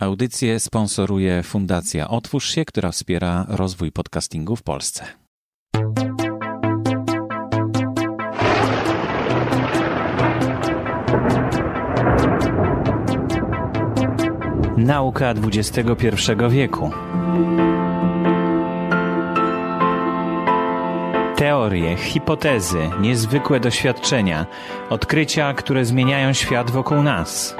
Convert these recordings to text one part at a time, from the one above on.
Audycję sponsoruje Fundacja Otwórz się, która wspiera rozwój podcastingu w Polsce. Nauka XXI wieku. Teorie, hipotezy, niezwykłe doświadczenia, odkrycia, które zmieniają świat wokół nas.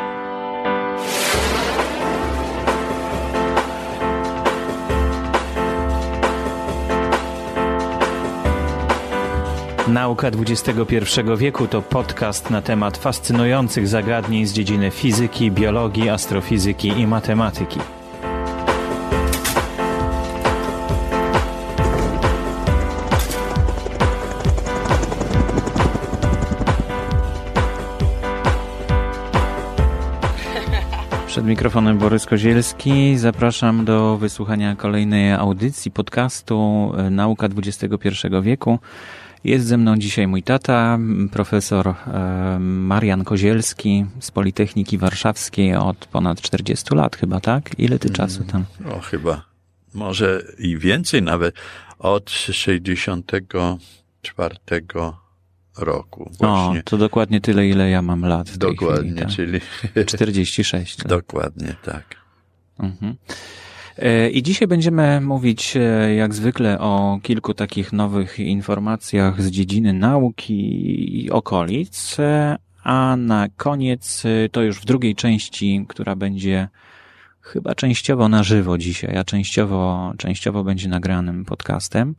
Nauka XXI wieku to podcast na temat fascynujących zagadnień z dziedziny fizyki, biologii, astrofizyki i matematyki. Przed mikrofonem Borys Kozielski. Zapraszam do wysłuchania kolejnej audycji podcastu Nauka XXI wieku. Jest ze mną dzisiaj mój tata, profesor e, Marian Kozielski z Politechniki Warszawskiej od ponad 40 lat chyba, tak? Ile ty czasu tam? O, chyba. Może i więcej nawet. Od 64 roku. Właśnie. O, to dokładnie tyle, ile ja mam lat. dokładnie, chwili, tak? czyli. 46. Lat. Dokładnie, tak. Mhm. E, I dzisiaj będziemy mówić, e, jak zwykle, o kilku takich nowych informacjach z dziedziny nauki i okolic, e, a na koniec to już w drugiej części, która będzie chyba częściowo na żywo dzisiaj, a częściowo, częściowo będzie nagranym podcastem,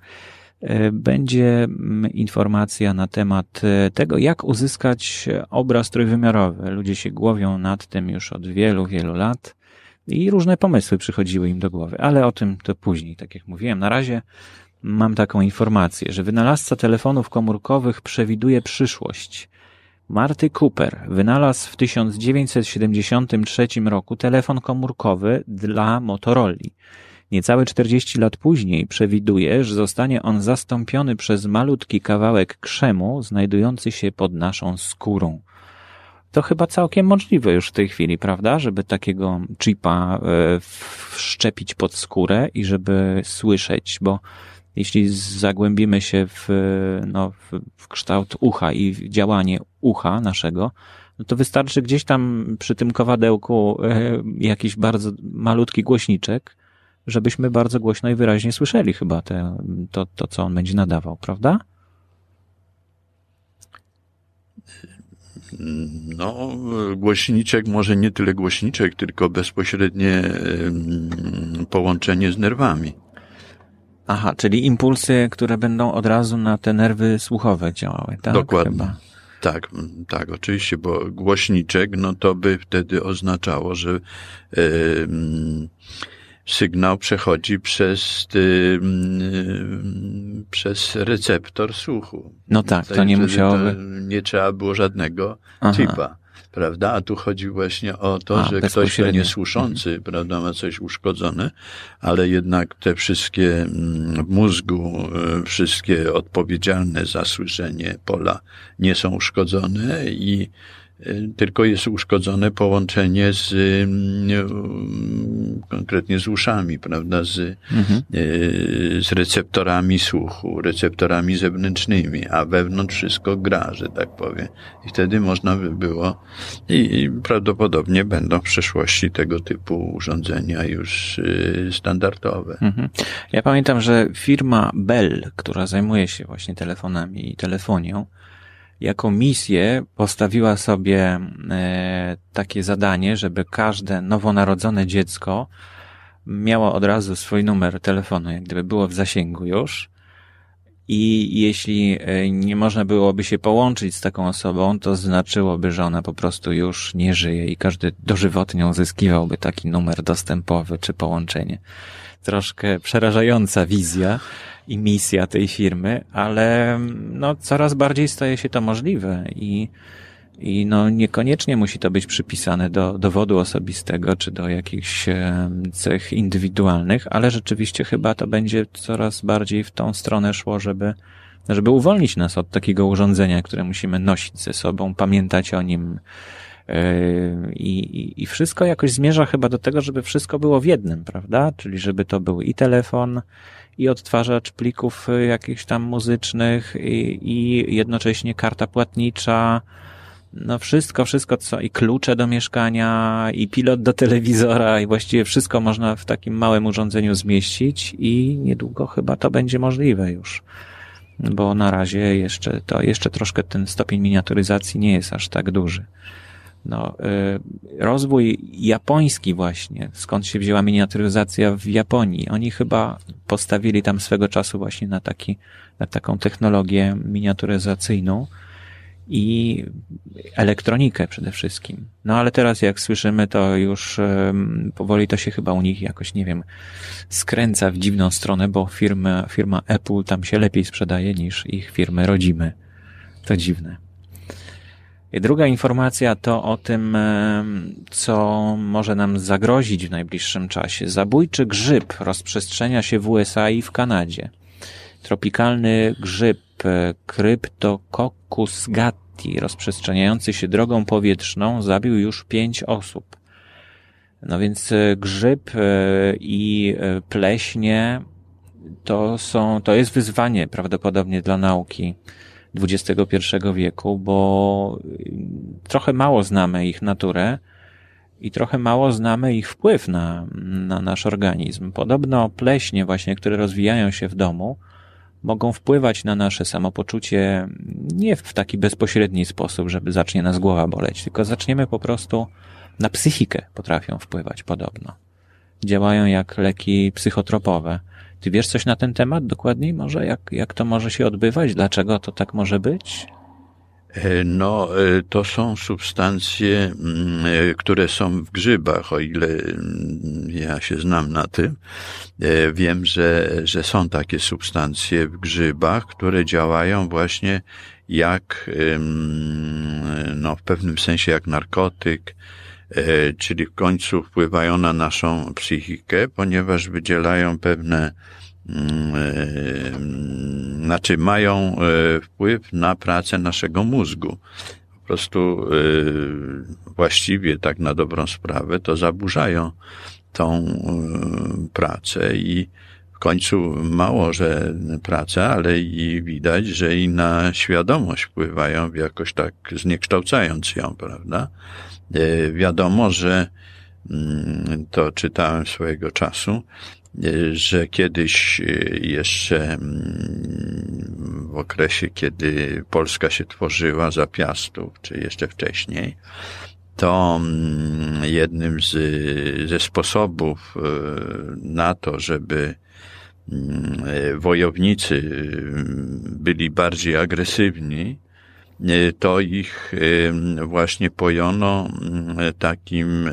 będzie mm, informacja na temat tego, jak uzyskać obraz trójwymiarowy. Ludzie się głowią nad tym już od wielu, wielu lat. I różne pomysły przychodziły im do głowy, ale o tym to później, tak jak mówiłem. Na razie mam taką informację, że wynalazca telefonów komórkowych przewiduje przyszłość. Marty Cooper wynalazł w 1973 roku telefon komórkowy dla Motorola. Niecałe 40 lat później przewiduje, że zostanie on zastąpiony przez malutki kawałek krzemu znajdujący się pod naszą skórą to chyba całkiem możliwe już w tej chwili, prawda? Żeby takiego chipa e, wszczepić pod skórę i żeby słyszeć, bo jeśli zagłębimy się w, no, w kształt ucha i w działanie ucha naszego, no to wystarczy gdzieś tam przy tym kowadełku e, jakiś bardzo malutki głośniczek, żebyśmy bardzo głośno i wyraźnie słyszeli chyba te, to, to, co on będzie nadawał, prawda? No, głośniczek, może nie tyle głośniczek, tylko bezpośrednie połączenie z nerwami. Aha, czyli impulsy, które będą od razu na te nerwy słuchowe działały, tak? Dokładnie. Chyba. Tak, tak, oczywiście, bo głośniczek, no to by wtedy oznaczało, że yy, sygnał przechodzi przez, y, y, przez receptor słuchu. No tak, to nie musiałoby. nie trzeba było żadnego Aha. chipa. Prawda? A tu chodzi właśnie o to, A, że ktoś to niesłyszący, mhm. prawda, ma coś uszkodzone, ale jednak te wszystkie mm, w mózgu, y, wszystkie odpowiedzialne za słyszenie pola nie są uszkodzone i tylko jest uszkodzone połączenie z, y, konkretnie z uszami, prawda, z, mhm. Y, z receptorami słuchu, receptorami zewnętrznymi, a wewnątrz wszystko gra, że tak powiem. I wtedy można by było, i prawdopodobnie będą w przyszłości tego typu urządzenia już standardowe. Mhm. Ja pamiętam, że firma Bell, która zajmuje się właśnie telefonami i telefonią, jako misję postawiła sobie e, takie zadanie, żeby każde nowonarodzone dziecko miało od razu swój numer telefonu, jak gdyby było w zasięgu już. I jeśli e, nie można byłoby się połączyć z taką osobą, to znaczyłoby, że ona po prostu już nie żyje i każdy dożywotnie uzyskiwałby taki numer dostępowy czy połączenie. Troszkę przerażająca wizja, i misja tej firmy, ale no, coraz bardziej staje się to możliwe i, i no, niekoniecznie musi to być przypisane do dowodu osobistego czy do jakichś cech indywidualnych, ale rzeczywiście chyba to będzie coraz bardziej w tą stronę szło, żeby, żeby uwolnić nas od takiego urządzenia, które musimy nosić ze sobą, pamiętać o nim, I, I wszystko jakoś zmierza chyba do tego, żeby wszystko było w jednym, prawda? Czyli żeby to był i telefon, i odtwarzacz plików jakichś tam muzycznych, i, i jednocześnie karta płatnicza, no wszystko, wszystko co i klucze do mieszkania, i pilot do telewizora, i właściwie wszystko można w takim małym urządzeniu zmieścić i niedługo chyba to będzie możliwe już. Bo na razie jeszcze to, jeszcze troszkę ten stopień miniaturyzacji nie jest aż tak duży. No, y, rozwój japoński właśnie, skąd się wzięła miniaturyzacja w Japonii. Oni chyba postawili tam swego czasu właśnie na taki, na taką technologię miniaturyzacyjną, i elektronikę przede wszystkim. No ale teraz jak słyszymy, to już powoli to się chyba u nich jakoś, nie wiem, skręca w dziwną stronę, bo firma, firma Apple tam się lepiej sprzedaje niż ich firmy rodzime. To dziwne. I druga informacja to o tym, co może nam zagrozić w najbliższym czasie. Zabójczy grzyb rozprzestrzenia się w USA i w Kanadzie. Tropikalny grzyb Cryptococcus gatti rozprzestrzeniający się drogą powietrzną zabił już pięć osób. No więc e, grzyb e, i e, pleśnie to są, to jest wyzwanie prawdopodobnie dla nauki XXI wieku, bo trochę mało znamy ich naturę i trochę mało znamy ich wpływ na, na nasz organizm. Podobno pleśnie właśnie, które rozwijają się w domu, mogą wpływać na nasze samopoczucie nie w taki bezpośredni sposób, żeby zacznie nas głowa boleć, tylko zaczniemy po prostu na psychikę potrafią wpływać podobno. Działają jak leki psychotropowe. Ty wiesz coś na ten temat dokładniej może? Jak, jak to może się odbywać? Dlaczego to tak może być? E, no, e, to są substancje, mm, e, które są w grzybach, o ile mm, ja się znam na tym. Wiem, że, że są takie substancje w grzybach, które działają właśnie jak, no, w pewnym sensie jak narkotyk, czyli w końcu wpływają na naszą psychikę, ponieważ wydzielają pewne e, znaczy mają e, wpływ na pracę naszego mózgu. Po prostu e, właściwie tak na dobrą sprawę to zaburzają tą pracę i w końcu mało, że pracę, ale i widać, że i na świadomość wpływają jakoś tak zniekształcając ją, prawda? Wiadomo, że mm, to czytałem swojego czasu, że kiedyś e, jeszcze mm, w okresie, kiedy Polska się tworzyła za piastów, czy jeszcze wcześniej, to mm, jednym z, ze sposobów e, na to, żeby mm, e, wojownicy byli bardziej agresywni, to ich właśnie pojono takim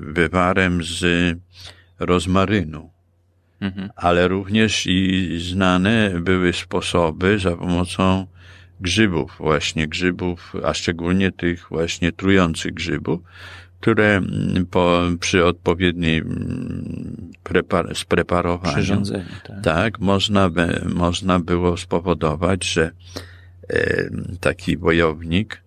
wywarem z rozmarynu. Mhm. Ale również i znane były sposoby za pomocą grzybów, właśnie grzybów, a szczególnie tych właśnie trujących grzybów, które mm, po, przy odpowiedniej mm, prepar, spreparowaniu, tak. tak, można, by, można było spowodować, że e, taki wojownik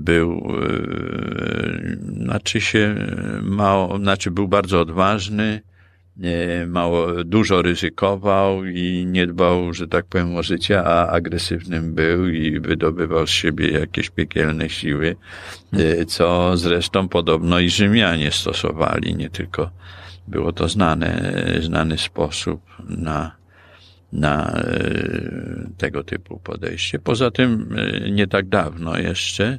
był, e, znaczy się mało, znaczy był bardzo odważny, mało, dużo ryzykował i nie dbał, że tak powiem, o życie, a agresywnym był i wydobywał z siebie jakieś piekielne siły, hmm. co zresztą podobno i Rzymianie stosowali, nie tylko było to znane, znany sposób na, na e, tego typu podejście. Poza tym e, nie tak dawno jeszcze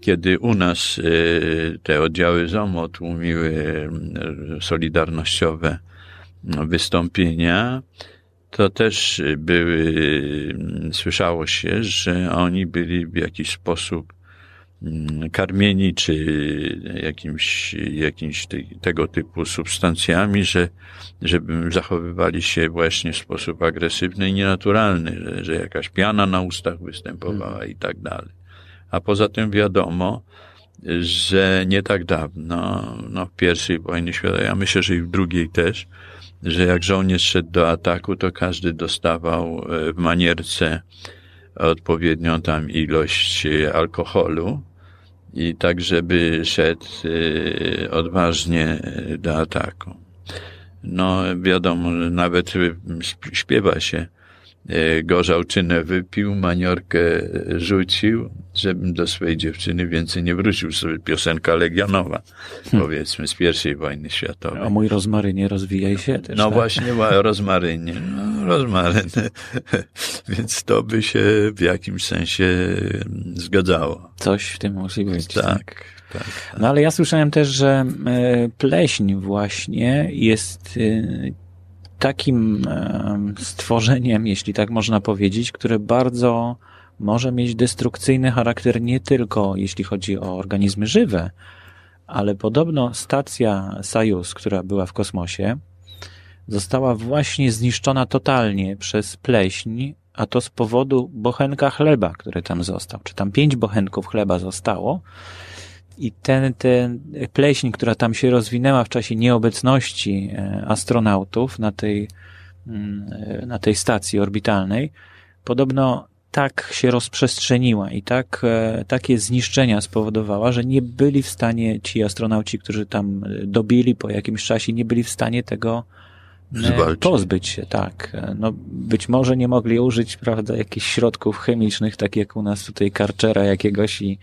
kiedy u nas y, te oddziały ZOMO tłumiły y, solidarnościowe no, wystąpienia, to też były, y, słyszało się, że oni byli w jakiś sposób mm, karmieni czy jakimś, jakimś tego typu substancjami, że, żeby zachowywali się właśnie w sposób agresywny i nienaturalny, że, że jakaś piana na ustach występowała hmm. i tak dalej. A poza tym wiadomo, że nie tak dawno, no w pierwszej wojnie światowej, a myślę, że i w drugiej też, że jak żołnierz szedł do ataku, to każdy dostawał e, w manierce odpowiednią tam ilość alkoholu i tak, żeby szedł odważnie do ataku. No, wiadomo, nawet śpiewa się E, gorzałczynę wypił, maniorkę rzucił, żebym do swojej dziewczyny więcej nie wrócił. Sobie piosenka legionowa, hmm. powiedzmy, z pierwszej wojny światowej. O mój rozmarynie rozwijaj się też. No tak? właśnie, rozmarynie. No, rozmaryn. Więc to by się w jakimś sensie zgadzało. Coś w tym musi być. Tak. tak. Tak. No ale ja słyszałem też, że e, pleśń właśnie jest e, takim stworzeniem, jeśli tak można powiedzieć, które bardzo może mieć destrukcyjny charakter nie tylko jeśli chodzi o organizmy żywe, ale podobno stacja Sojus, która była w kosmosie, została właśnie zniszczona totalnie przez pleśń, a to z powodu bochenka chleba, który tam został. Czy tam pięć bochenków chleba zostało, i ten, ten pleśń, która tam się rozwinęła w czasie nieobecności e, astronautów na tej, mm, e, na tej stacji orbitalnej, podobno tak się rozprzestrzeniła i tak, e, takie zniszczenia spowodowała, że nie byli w stanie ci astronauci, którzy tam dobili po jakimś czasie, nie byli w stanie tego Zwalczyć. pozbyć się, tak. No, być może nie mogli użyć, prawda, jakichś środków chemicznych, tak jak u nas tutaj karczera jakiegoś i,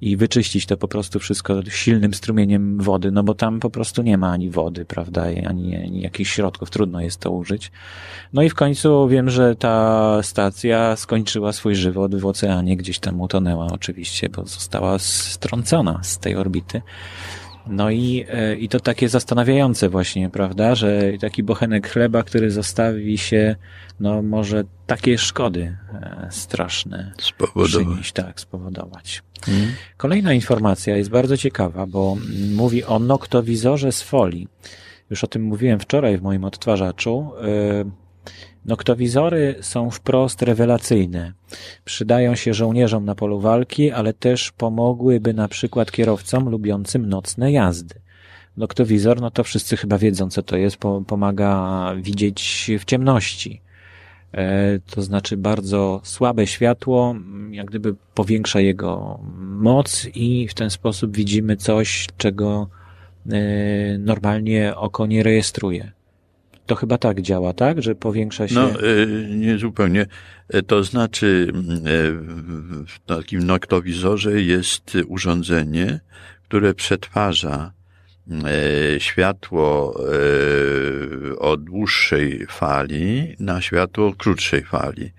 i wyczyścić to po prostu wszystko silnym strumieniem wody, no bo tam po prostu nie ma ani wody, prawda, ani, ani jakichś środków, trudno jest to użyć. No i w końcu wiem, że ta stacja skończyła swój żywot w oceanie, gdzieś tam utonęła oczywiście, bo została strącona z tej orbity. No i, e, i to takie zastanawiające właśnie, prawda, że taki bochenek chleba, który zostawi się, no może takie szkody e, straszne spowodować. Tak, spowodować. Mhm. Kolejna informacja jest bardzo ciekawa, bo mówi o noktowizorze z folii. Już o tym mówiłem wczoraj w moim odtwarzaczu. E, Noktowizory są wprost rewelacyjne. Przydają się żołnierzom na polu walki, ale też pomogłyby na przykład kierowcom lubiącym nocne jazdy. Noktowizor, no to wszyscy chyba wiedzą, co to jest, pomaga widzieć w ciemności. E, to znaczy bardzo słabe światło, jak gdyby powiększa jego moc i w ten sposób widzimy coś, czego e, normalnie oko nie rejestruje. To chyba tak działa, tak? Że powiększa się. No, e, nie zupełnie. To znaczy, e, w takim noktowizorze jest urządzenie, które przetwarza światło o dłuższej fali na światło krótszej fali.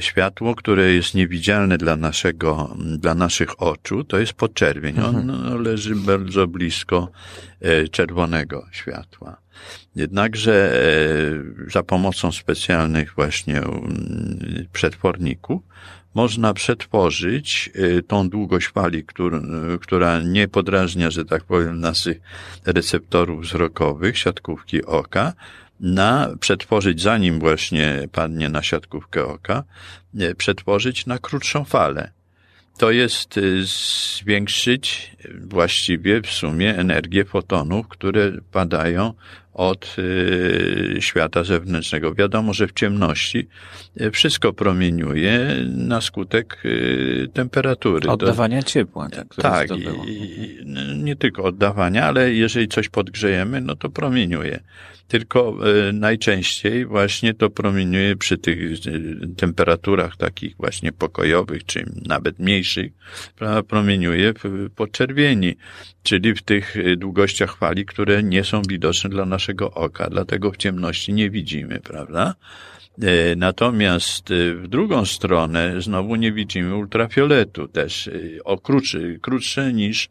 Światło, które jest niewidzialne dla naszego, dla naszych oczu, to jest podczerwień. On mhm. leży bardzo blisko czerwonego światła. Jednakże e, za pomocą specjalnych właśnie mm, przetworników można przetworzyć e, tą długość fali, która nie podrażnia, że tak powiem, naszych receptorów wzrokowych, siatkówki oka, na przetworzyć, zanim właśnie padnie na siatkówkę oka, e, przetworzyć na krótszą falę. To jest y, zwiększyć właściwie w sumie energię fotonów, które padają od y, świata zewnętrznego. Wiadomo, że w ciemności y, wszystko promieniuje na skutek temperatury. Oddawania ciepła. Tak, tak i, nie tylko oddawania, ale jeżeli coś podgrzejemy, no to promieniuje tylko e, najczęściej właśnie to promieniuje przy tych e, temperaturach takich właśnie pokojowych, czy nawet mniejszych, promieniuje w podczerwieni, czyli w tych e, długościach fali, które nie są widoczne dla naszego oka, dlatego w ciemności nie widzimy, prawda? Natomiast w drugą stronę znowu nie widzimy ultrafioletu też o krótsze niż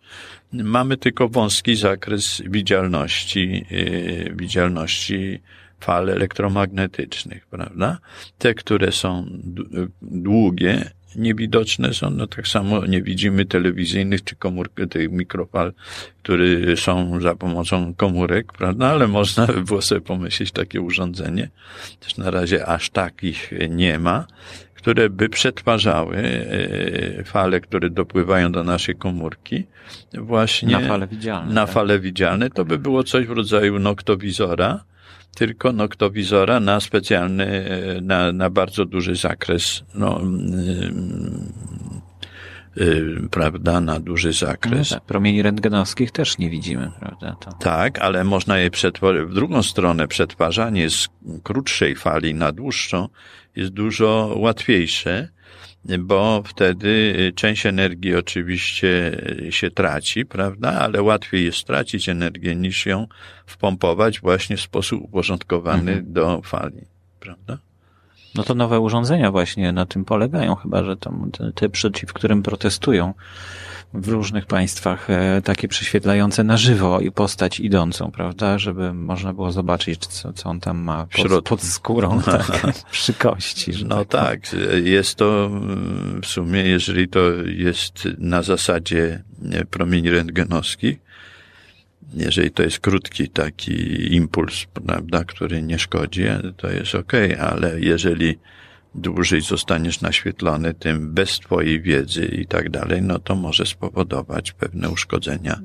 mamy tylko wąski zakres widzialności, yy, widzialności fal elektromagnetycznych, prawda? Te, które są długie, niewidoczne są, no tak samo nie widzimy telewizyjnych czy komórek, tych mikrofal, które są za pomocą komórek, prawda? Ale można by było sobie pomyśleć takie urządzenie. Też na razie aż takich nie ma które by przetwarzały e, fale, które dopływają do naszej komórki, właśnie na fale widzialne. Na tak? fale widzialne. To by było coś w rodzaju noktowizora, tylko noktowizora na specjalny, e, na, na bardzo duży zakres no, prawda, na duży zakres. No tak, promieni rentgenowskich też nie widzimy, prawda? To... Tak, ale można je przetworzyć. W drugą stronę przetwarzanie z krótszej fali na dłuższą jest dużo łatwiejsze, bo wtedy część energii oczywiście się traci, prawda, ale łatwiej jest stracić energię niż ją wpompować właśnie w sposób uporządkowany mhm. do fali, prawda? No to nowe urządzenia właśnie na tym polegają, chyba że tam te, te przeciw którym protestują w różnych państwach e, takie prześwietlające na żywo i postać idącą, prawda, żeby można było zobaczyć, co, co on tam ma pod, pod skórą, tak, przy kości. No tak, tak, jest to mm, w sumie, jeżeli to jest na zasadzie promieni rentgenowskich, jeżeli to jest krótki taki impuls, prawda, który nie szkodzi, to jest ok, ale jeżeli dłużej zostaniesz naświetlony tym bez twojej wiedzy i tak dalej, no to może spowodować pewne uszkodzenia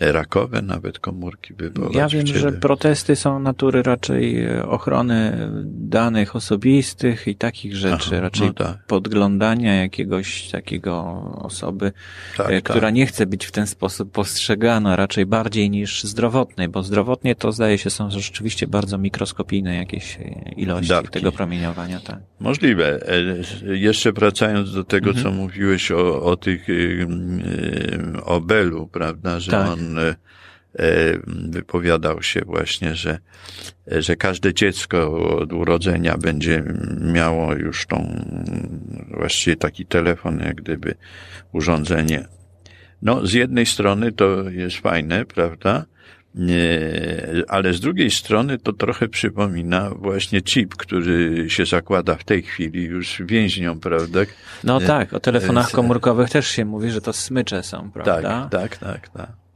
rakowe, nawet komórki wywołać. Ja wiem, że protesty są natury raczej e, ochrony danych osobistych i takich rzeczy, Aha, raczej no tak. podglądania jakiegoś takiego osoby, tak, e, która tak. nie chce być w ten sposób postrzegana, raczej bardziej niż zdrowotnej, bo zdrowotnie to zdaje się są rzeczywiście bardzo mikroskopijne jakieś e, ilości Dawki. tego promieniowania. Tak. Możliwe. Jeszcze wracając do tego, mhm. co mówiłeś o, o tych, o Belu, prawda, że tak. On E, e, wypowiadał się właśnie, że, że każde dziecko od urodzenia będzie miało już tą, właściwie taki telefon, jak gdyby urządzenie. No, z jednej strony to jest fajne, prawda? ale z drugiej strony to trochę przypomina właśnie chip, który się zakłada w tej chwili już więźniom, prawda? No tak, o telefonach komórkowych też się mówi, że to smycze są, prawda? Tak, tak, tak, tak.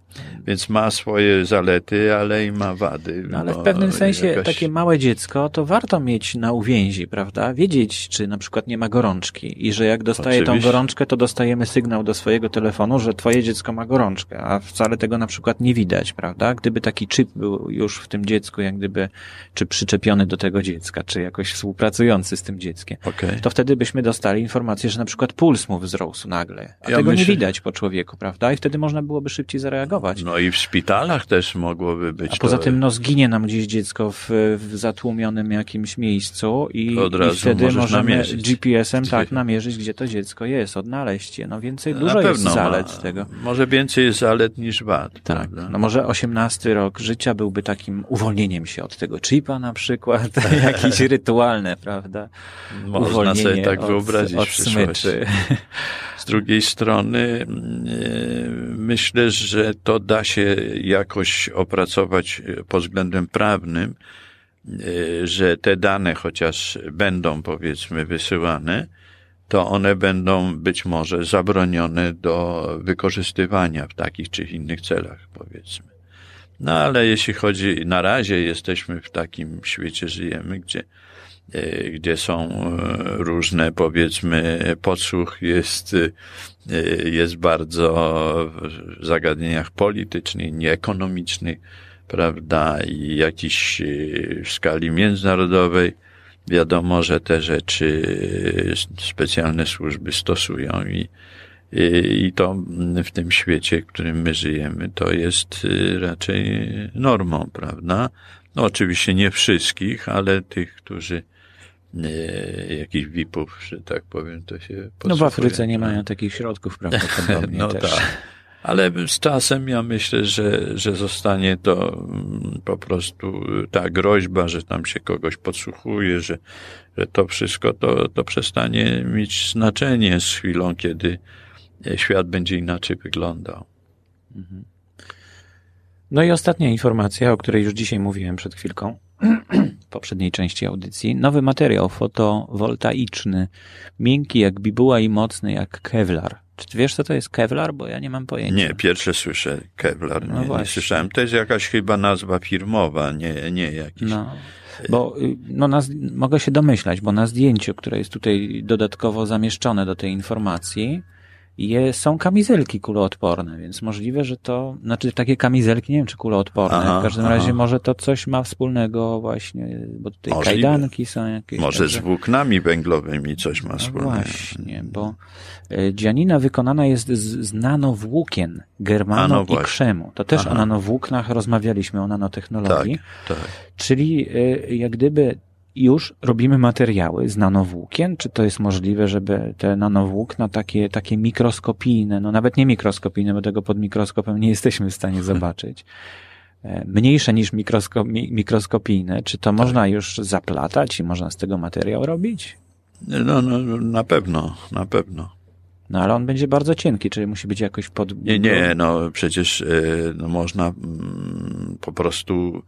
Więc ma swoje zalety, ale i ma wady. No, ale w pewnym sensie jakaś... takie małe dziecko to warto mieć na uwięzi, prawda? Wiedzieć, czy na przykład nie ma gorączki i że jak dostaje Oczywiście. tą gorączkę, to dostajemy sygnał do swojego telefonu, że twoje dziecko ma gorączkę, a wcale tego na przykład nie widać, prawda? Gdyby taki chip był już w tym dziecku, jak gdyby, czy przyczepiony do tego dziecka, czy jakoś współpracujący z tym dzieckiem, okay. to wtedy byśmy dostali informację, że na przykład puls mu wzrósł nagle, a ja tego myślę... nie widać po człowieku, prawda? I wtedy można byłoby szybciej zareagować. No i w szpitalach też mogłoby być. A poza to... tym, no zginie nam gdzieś dziecko w, w zatłumionym jakimś miejscu i, Od i wtedy możemy GPS-em tak namierzyć, gdzie to dziecko jest, odnaleźć je. No więcej, dużo jest zalet ma, tego. Może więcej jest zalet niż wad. Tak. Prawda? No może osiemnasty rok życia byłby takim uwolnieniem się od tego chipa na przykład, jakieś rytualne, prawda? Można sobie tak wyobrazić od, od smyczy. Z drugiej strony mm, e, myślę, że to da się jakoś opracować pod względem prawnym, e, że te dane chociaż będą powiedzmy wysyłane, to one będą być może zabronione do wykorzystywania w takich czy innych celach, powiedzmy. No ale jeśli chodzi, na razie jesteśmy w takim świecie, żyjemy, gdzie E, gdzie są e, różne, powiedzmy, podsłuch jest, e, jest bardzo w zagadnieniach politycznych, nieekonomicznych, prawda, i jakiś w skali międzynarodowej. Wiadomo, że te rzeczy specjalne służby stosują i, i to w tym świecie, w którym my żyjemy, to jest raczej normą, prawda? No oczywiście nie wszystkich, ale tych, którzy jakichś VIP-ów, że tak powiem, to się No w Afryce nie mają takich środków prawdopodobnie no też. Tak. Ale z czasem ja myślę, że, że zostanie to mm, po prostu ta groźba, że tam się kogoś podsłuchuje, że, że to wszystko to, to przestanie mieć znaczenie z chwilą, kiedy świat będzie inaczej wyglądał. Mhm. No i ostatnia informacja, o której już dzisiaj mówiłem przed chwilką poprzedniej części audycji. Nowy materiał fotowoltaiczny, miękki jak bibuła i mocny jak kevlar. Czy ty wiesz, co to jest kevlar? Bo ja nie mam pojęcia. Nie, pierwsze słyszę kevlar. No nie, właśnie. nie słyszałem. To jest jakaś chyba nazwa firmowa, nie, nie jakiś... No. Bo y, no, na, mogę się domyślać, bo na zdjęciu, które jest tutaj dodatkowo zamieszczone do tej informacji, je, są kamizelki kuloodporne, więc możliwe, że to, znaczy takie kamizelki, nie wiem czy kuloodporne, aha, w każdym aha. razie może to coś ma wspólnego właśnie, bo tutaj możliwe. kajdanki są jakieś. Może także... z włóknami węglowymi coś ma no wspólnego. właśnie, bo e, dzianina wykonana jest z, z nanowłókien, germano no i krzemu. To też aha. o nanowłóknach rozmawialiśmy, o nanotechnologii. Tak, tak. Czyli e, jak gdyby już robimy materiały z nanowłókien? Czy to jest możliwe, żeby te nanowłókna takie, takie mikroskopijne, no nawet nie mikroskopijne, bo tego pod mikroskopem nie jesteśmy w stanie zobaczyć, e, mniejsze niż mikroskop, mikroskopijne, czy to tak. można już zaplatać i można z tego materiał robić? No, no, na pewno, na pewno. No ale on będzie bardzo cienki, czyli musi być jakoś pod... Nie, nie, no przecież e, no, można mm, po prostu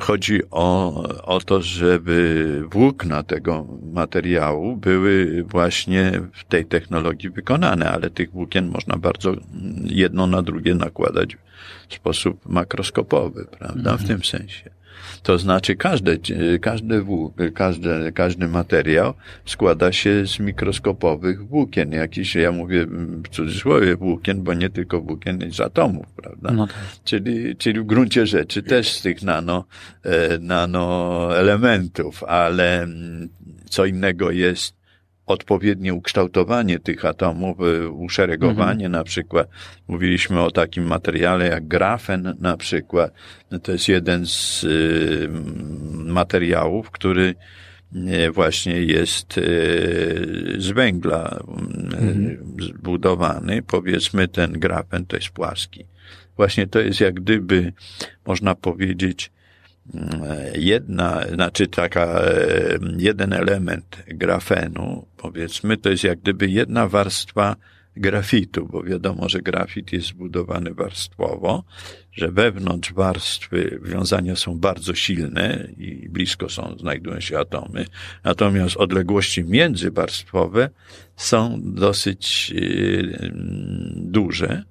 Chodzi o, o to, żeby włókna tego materiału były właśnie w tej technologii wykonane, ale tych włókien można bardzo jedno na drugie nakładać w sposób makroskopowy, prawda, w mhm. tym sensie. To znaczy każde, każdy, każdy, każdy materiał składa się z mikroskopowych włókien. Jakiś, ja mówię w cudzysłowie włókien, bo nie tylko włókien z atomów, prawda? No tak. czyli, czyli w gruncie rzeczy też z tych nano, e, nano elementów, ale mm, co innego jest odpowiednie ukształtowanie tych atomów, y, uszeregowanie mhm. na przykład. Mówiliśmy o takim materiale jak grafen na przykład. To jest jeden z y, materiałów, który y, właśnie jest z węgla mhm. zbudowany. Powiedzmy ten grafen to jest płaski. Właśnie to jest jak gdyby, można powiedzieć, jedna, znaczy taka, jeden element grafenu, powiedzmy, to jest jak gdyby jedna warstwa grafitu, bo wiadomo, że grafit jest zbudowany warstwowo, że wewnątrz warstwy wiązania są bardzo silne i blisko są, znajdują się atomy, natomiast odległości międzywarstwowe są dosyć duże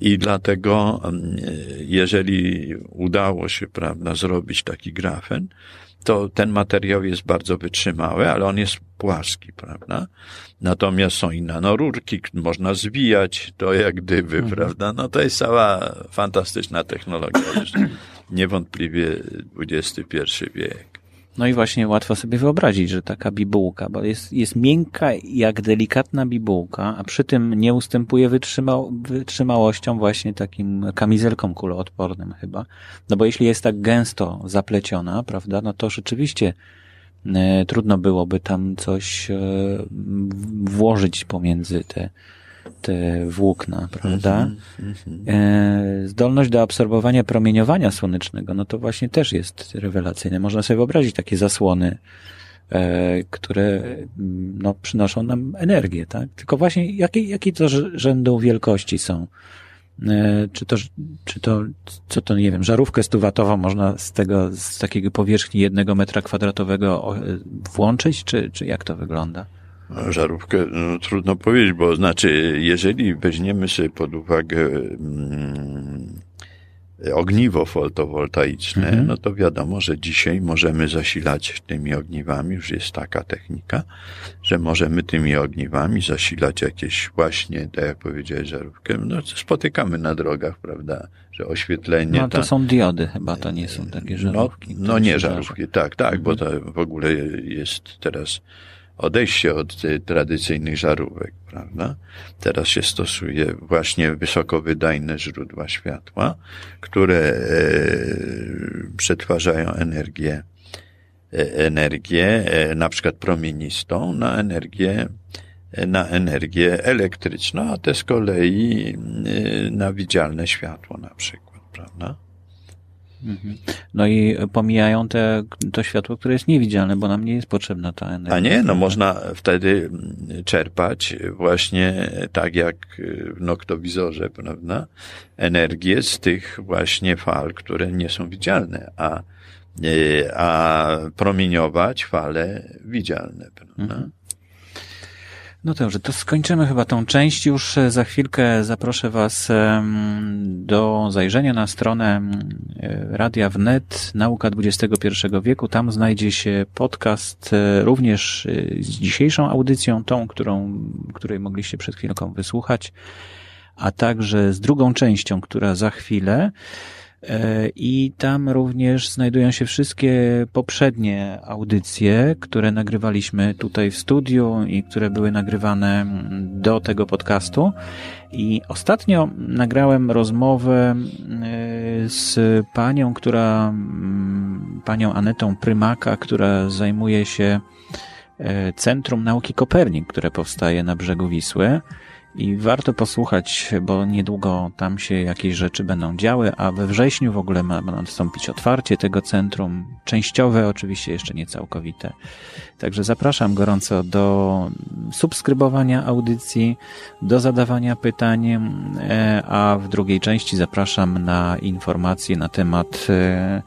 i dlatego, mm, jeżeli udało się, prawda, zrobić taki grafen, to ten materiał jest bardzo wytrzymały, ale on jest płaski, prawda? Natomiast są i nanorurki, można zwijać to jak gdyby, mhm. prawda? No to jest cała fantastyczna technologia. Niewątpliwie XXI wiek. No i właśnie łatwo sobie wyobrazić, że taka bibułka, bo jest, jest miękka jak delikatna bibułka, a przy tym nie ustępuje wytrzymał, wytrzymałością właśnie takim kamizelkom kuloodpornym chyba. No bo jeśli jest tak gęsto zapleciona, prawda, no to rzeczywiście e, trudno byłoby tam coś e, włożyć pomiędzy te, te włókna, prawda? Mm -hmm. e, zdolność do absorbowania promieniowania słonecznego, no to właśnie też jest rewelacyjne. Można sobie wyobrazić takie zasłony, e, które mm, no, przynoszą nam energię, tak? Tylko właśnie jakie, jakie to rzędu wielkości są? E, czy to, czy to, co to, nie wiem, żarówkę stuwatową można z tego, z takiego powierzchni jednego metra kwadratowego włączyć, czy, czy jak to wygląda? Żarówkę no, trudno powiedzieć, bo znaczy, jeżeli weźmiemy sobie pod uwagę mm, ogniwo fotowoltaiczne, mhm. no to wiadomo, że dzisiaj możemy zasilać tymi ogniwami, już jest taka technika, że możemy tymi ogniwami zasilać jakieś właśnie, tak jak powiedziałeś, żarówkę, no spotykamy na drogach, prawda, że oświetlenie. No to ta... są diody chyba, to nie są takie no, żarówki. No, no nie żarówki, tak, tak, mhm. bo to w ogóle jest teraz odejście od tradycyjnych żarówek, prawda? Teraz się stosuje właśnie wysokowydajne źródła światła, które e, przetwarzają energię, e, energię e, na przykład promienistą na energię na energię elektryczną, a te z kolei na widzialne światło na przykład, prawda? Mhm. No i pomijają te, to światło, które jest niewidzialne, bo nam nie jest potrzebna ta energia. A nie, no można wtedy czerpać właśnie tak jak w noktowizorze, prawda? Energię z tych właśnie fal, które nie są widzialne, a, a promieniować fale widzialne, prawda? Mhm. No dobrze, to skończymy chyba tą część. Już za chwilkę zaproszę Was do zajrzenia na stronę Radia Wnet, Nauka XXI wieku. Tam znajdzie się podcast e, również e, z dzisiejszą audycją, tą, którą, której mogliście przed chwilką wysłuchać, a także z drugą częścią, która za chwilę. E, I tam również znajdują się wszystkie poprzednie audycje, które nagrywaliśmy tutaj w studiu i które były nagrywane do tego podcastu. I ostatnio nagrałem rozmowę e, z panią, która, panią Anetą Prymaka, która zajmuje się e, Centrum Nauki Kopernik, które powstaje na brzegu Wisły. I warto posłuchać, bo niedługo tam się jakieś rzeczy będą działy, a we wrześniu w ogóle ma nastąpić otwarcie tego centrum, częściowe, oczywiście jeszcze nie całkowite. Także zapraszam gorąco do subskrybowania audycji, do zadawania pytań, e, a w drugiej części zapraszam na informacje na temat e,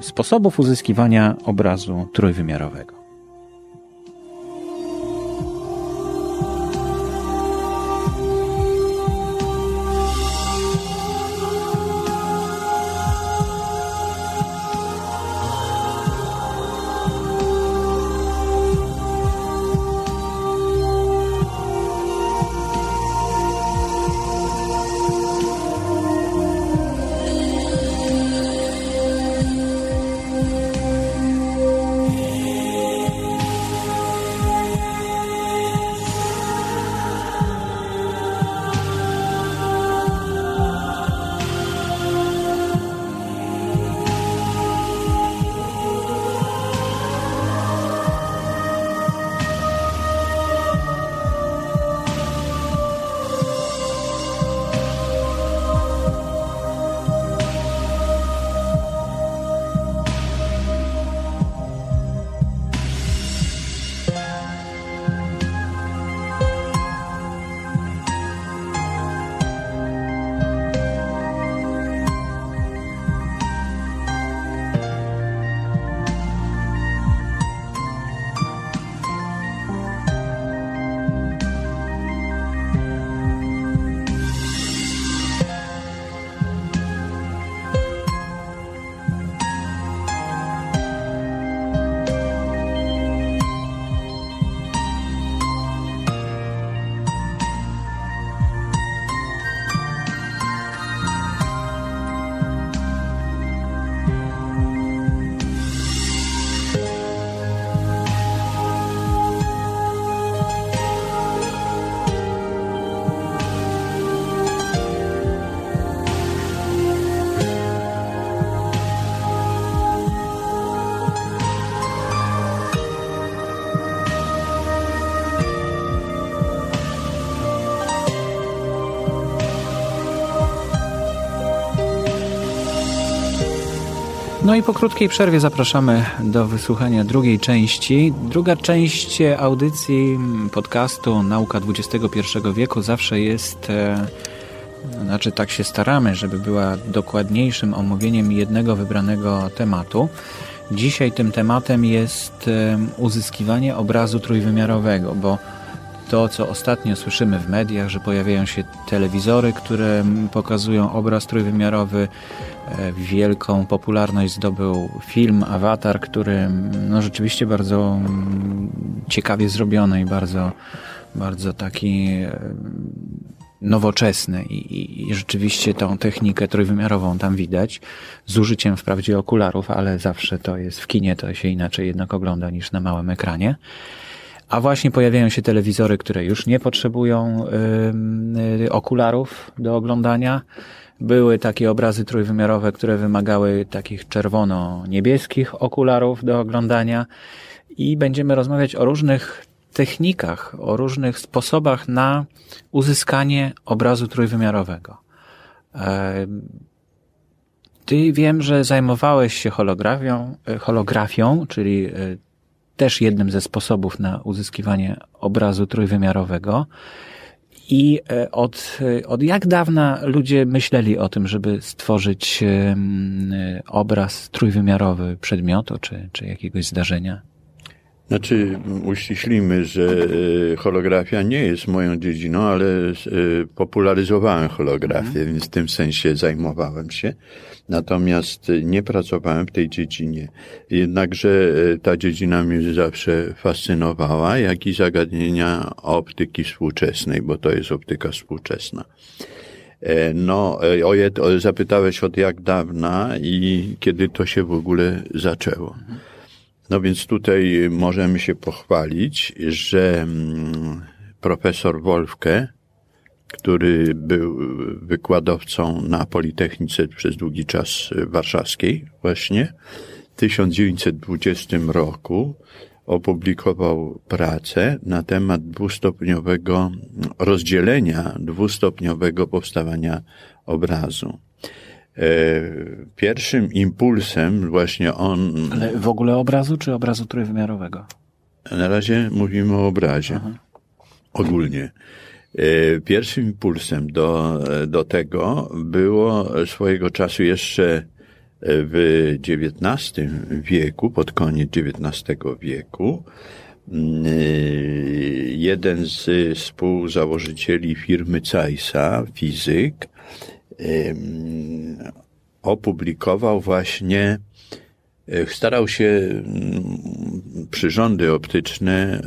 sposobów uzyskiwania obrazu trójwymiarowego. No i po krótkiej przerwie zapraszamy do wysłuchania drugiej części. Druga część audycji podcastu Nauka XXI wieku zawsze jest, e, znaczy tak się staramy, żeby była dokładniejszym omówieniem jednego wybranego tematu. Dzisiaj tym tematem jest e, uzyskiwanie obrazu trójwymiarowego, bo to, co ostatnio słyszymy w mediach, że pojawiają się telewizory, które pokazują obraz trójwymiarowy. E, wielką popularność zdobył film Avatar, który no, rzeczywiście bardzo ciekawie zrobiony i bardzo, bardzo taki e, nowoczesny i, i, rzeczywiście tą technikę trójwymiarową tam widać, z użyciem wprawdzie okularów, ale zawsze to jest w kinie, to się inaczej jednak ogląda niż na małym ekranie. A właśnie pojawiają się telewizory, które już nie potrzebują y, okularów do oglądania. Były takie obrazy trójwymiarowe, które wymagały takich czerwono-niebieskich okularów do oglądania. I będziemy rozmawiać o różnych technikach, o różnych sposobach na uzyskanie obrazu trójwymiarowego. Ty wiem, że zajmowałeś się holografią, e, holografią, czyli e, też jednym ze sposobów na uzyskiwanie obrazu trójwymiarowego. I e, od, e, od jak dawna ludzie myśleli o tym, żeby stworzyć obraz trójwymiarowy przedmiotu czy, czy jakiegoś zdarzenia? Znaczy, uściślimy, że e, holografia nie jest moją dziedziną, ale e, popularyzowałem holografię, mhm. więc w tym sensie zajmowałem się. Natomiast nie pracowałem w tej dziedzinie. Jednakże e, ta dziedzina mnie zawsze fascynowała, jak i zagadnienia optyki współczesnej, bo to jest optyka współczesna. No, o, zapytałeś od jak dawna i kiedy to się w ogóle zaczęło. Mhm. No więc tutaj możemy się pochwalić, że mm, profesor Wolfke, który był wykładowcą na Politechnice przez długi czas warszawskiej właśnie, w 1920 roku opublikował pracę na temat dwustopniowego rozdzielenia dwustopniowego powstawania obrazu. E, pierwszym impulsem właśnie on... Ale w ogóle obrazu, czy obrazu trójwymiarowego? Na razie mówimy o obrazie. Aha. Ogólnie. E, pierwszym impulsem do, do tego było swojego czasu jeszcze w XIX wieku, pod koniec XIX wieku, mm, jeden z współzałożycieli firmy Zeissa, fizyk, opublikował właśnie, e, starał się mm, przyrządy optyczne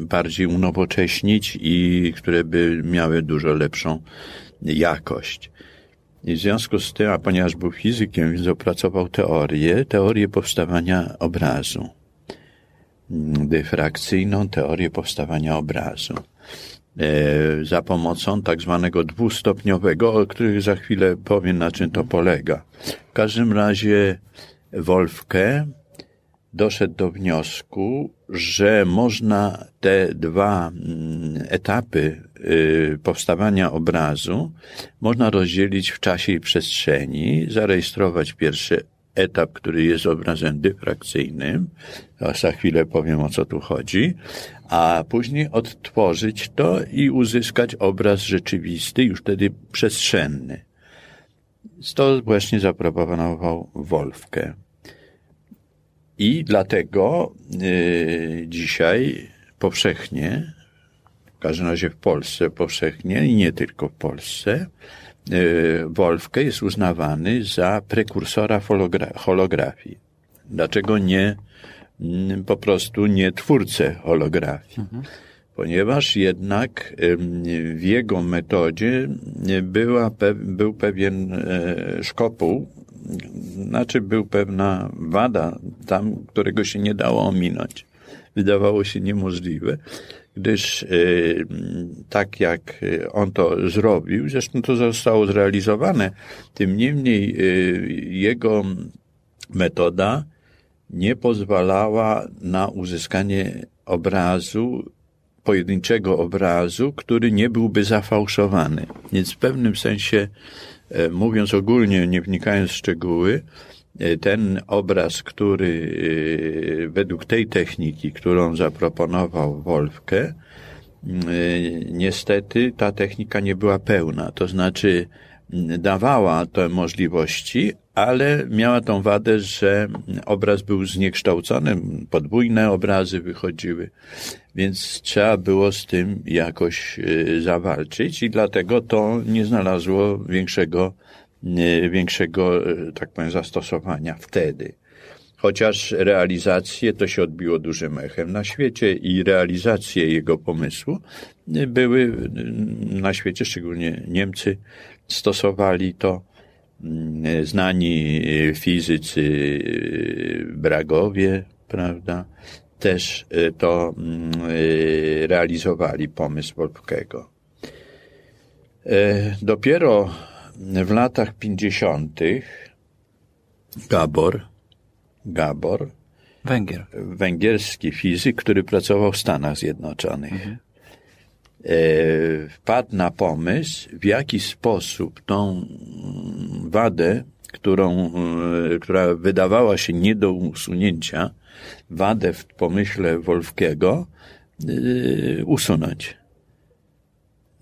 bardziej unowocześnić i które by miały dużo lepszą jakość. I w związku z tym, a ponieważ był fizykiem, więc opracował teorię, teorię powstawania obrazu. Dyfrakcyjną teorię powstawania obrazu. E, za pomocą tak zwanego dwustopniowego, o których za chwilę powiem, na czym to polega. W każdym razie Wolfke doszedł do wniosku, że można te dwa mm, etapy y, powstawania obrazu można rozdzielić w czasie i przestrzeni, zarejestrować pierwszy etap, który jest obrazem dyfrakcyjnym, a za chwilę powiem o co tu chodzi, a później odtworzyć to i uzyskać obraz rzeczywisty, już wtedy przestrzenny. To właśnie zaproponował Wolfkę. I dlatego y, dzisiaj powszechnie, w każdym razie w Polsce powszechnie i nie tylko w Polsce, y, Wolfkę jest uznawany za prekursora holografii. Dlaczego nie Mm, po prostu nie twórcę holografii. Mhm. Ponieważ jednak w jego metodzie była, był pewien e, szkopuł, znaczy był pewna wada tam, którego się nie dało ominąć. Wydawało się niemożliwe, gdyż e, tak jak on to zrobił, zresztą to zostało zrealizowane, tym niemniej e, jego metoda nie pozwalała na uzyskanie obrazu, pojedynczego obrazu, który nie byłby zafałszowany. Więc w pewnym sensie, e, mówiąc ogólnie, nie wnikając w szczegóły, ten obraz, który e, według tej techniki, którą zaproponował Wolfke, niestety ta technika nie była pełna. To znaczy, dawała te możliwości, ale miała tą wadę, że obraz był zniekształcony, podwójne obrazy wychodziły, więc trzeba było z tym jakoś y, zawalczyć i dlatego to nie znalazło większego, y, większego, y, tak powiem, zastosowania wtedy. Chociaż realizacje to się odbiło dużym echem na świecie i realizacje jego pomysłu były na świecie, szczególnie Niemcy, stosowali to mm, znani fizycy Bragowie, prawda, też to mm, realizowali pomysł Wolfkiego. E, dopiero w latach pięćdziesiątych Gabor, Gabor, Węgier. węgierski fizyk, który pracował w Stanach Zjednoczonych, mhm. E, wpadł na pomysł, w jaki sposób tą wadę, którą, e, która wydawała się nie do usunięcia, wadę w pomyśle Wolfkiego, e, usunąć.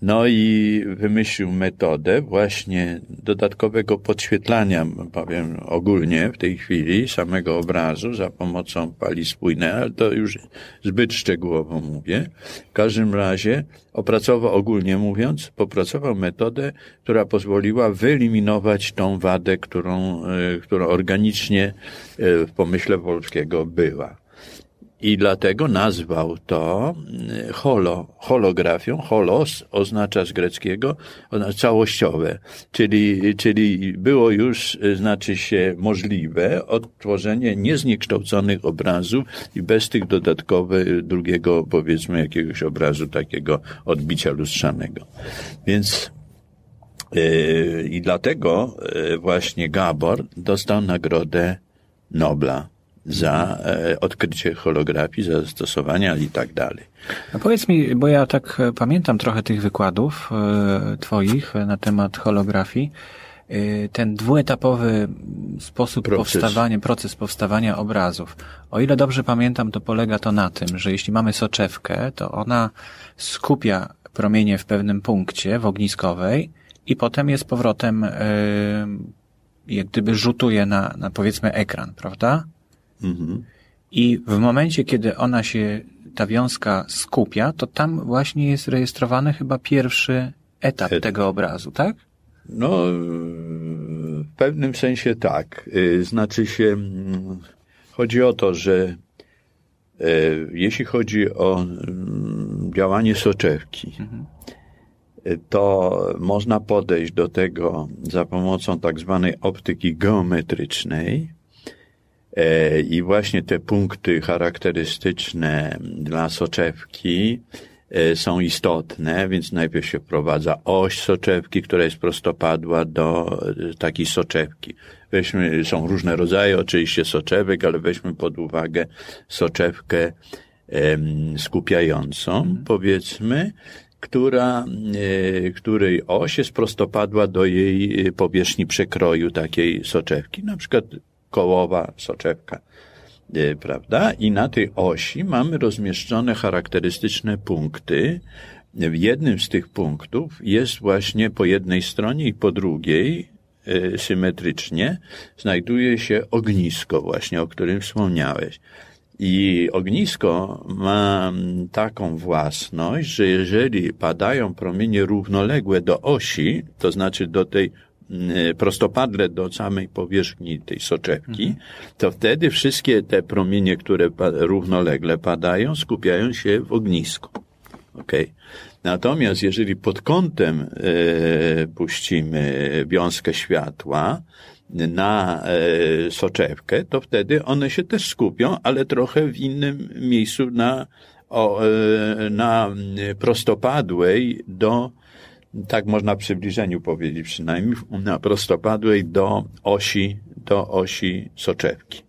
No i wymyślił metodę właśnie dodatkowego podświetlania, powiem ogólnie w tej chwili, samego obrazu za pomocą pali spójnej, ale to już zbyt szczegółowo mówię. W każdym razie opracował, ogólnie mówiąc, popracował metodę, która pozwoliła wyeliminować tą wadę, którą, e, która organicznie e, w pomyśle polskiego była. I dlatego nazwał to mm, holo, holografią. Holos oznacza z greckiego całościowe, czyli, czyli było już, znaczy się, możliwe odtworzenie niezniekształconych obrazów i bez tych dodatkowych drugiego, powiedzmy, jakiegoś obrazu takiego odbicia lustrzanego. Więc yy, i dlatego właśnie Gabor dostał nagrodę Nobla za e, odkrycie holografii, za zastosowania i tak dalej. A powiedz mi, bo ja tak e, pamiętam trochę tych wykładów e, twoich na temat holografii. Ten dwuetapowy sposób proces. powstawania, proces powstawania obrazów. O ile dobrze pamiętam, to polega to na tym, że jeśli mamy soczewkę, to ona skupia promienie w pewnym punkcie w ogniskowej i potem jest powrotem, yy, jak gdyby rzutuje na, na powiedzmy ekran, prawda? Mhm. I w momencie, kiedy ona się, ta wiązka skupia, to tam właśnie jest rejestrowany chyba pierwszy etap Et... tego obrazu, tak? No, w pewnym sensie tak. Y, znaczy się, mm, chodzi o to, że y, jeśli chodzi o mm, działanie soczewki, mhm. Y, to można podejść do tego za pomocą tak zwanej optyki geometrycznej, I właśnie te punkty charakterystyczne dla soczewki e, są istotne, więc najpierw się wprowadza oś soczewki, która jest prostopadła do e, takiej soczewki. Weźmy, są różne rodzaje oczywiście soczewek, ale weźmy pod uwagę soczewkę skupiającą, mhm. powiedzmy, która, której oś jest prostopadła do jej powierzchni przekroju takiej soczewki. Na przykład kołowa soczewka, y, prawda? I na tej osi mamy rozmieszczone charakterystyczne punkty. W jednym z tych punktów jest właśnie po jednej stronie i po drugiej y, symetrycznie znajduje się ognisko właśnie, o którym wspomniałeś. I ognisko ma taką własność, że jeżeli padają promienie równoległe do osi, to znaczy do tej prostopadle do samej powierzchni tej soczewki, mhm. to wtedy wszystkie te promienie, które równolegle padają, skupiają się w ognisku. Okay. Natomiast jeżeli pod kątem e, puścimy wiązkę światła na e, soczewkę, to wtedy one się też skupią, ale trochę w innym miejscu na, o, e, na prostopadłej do tak można w przybliżeniu powiedzieć przynajmniej, na prostopadłej do osi, do osi soczewki.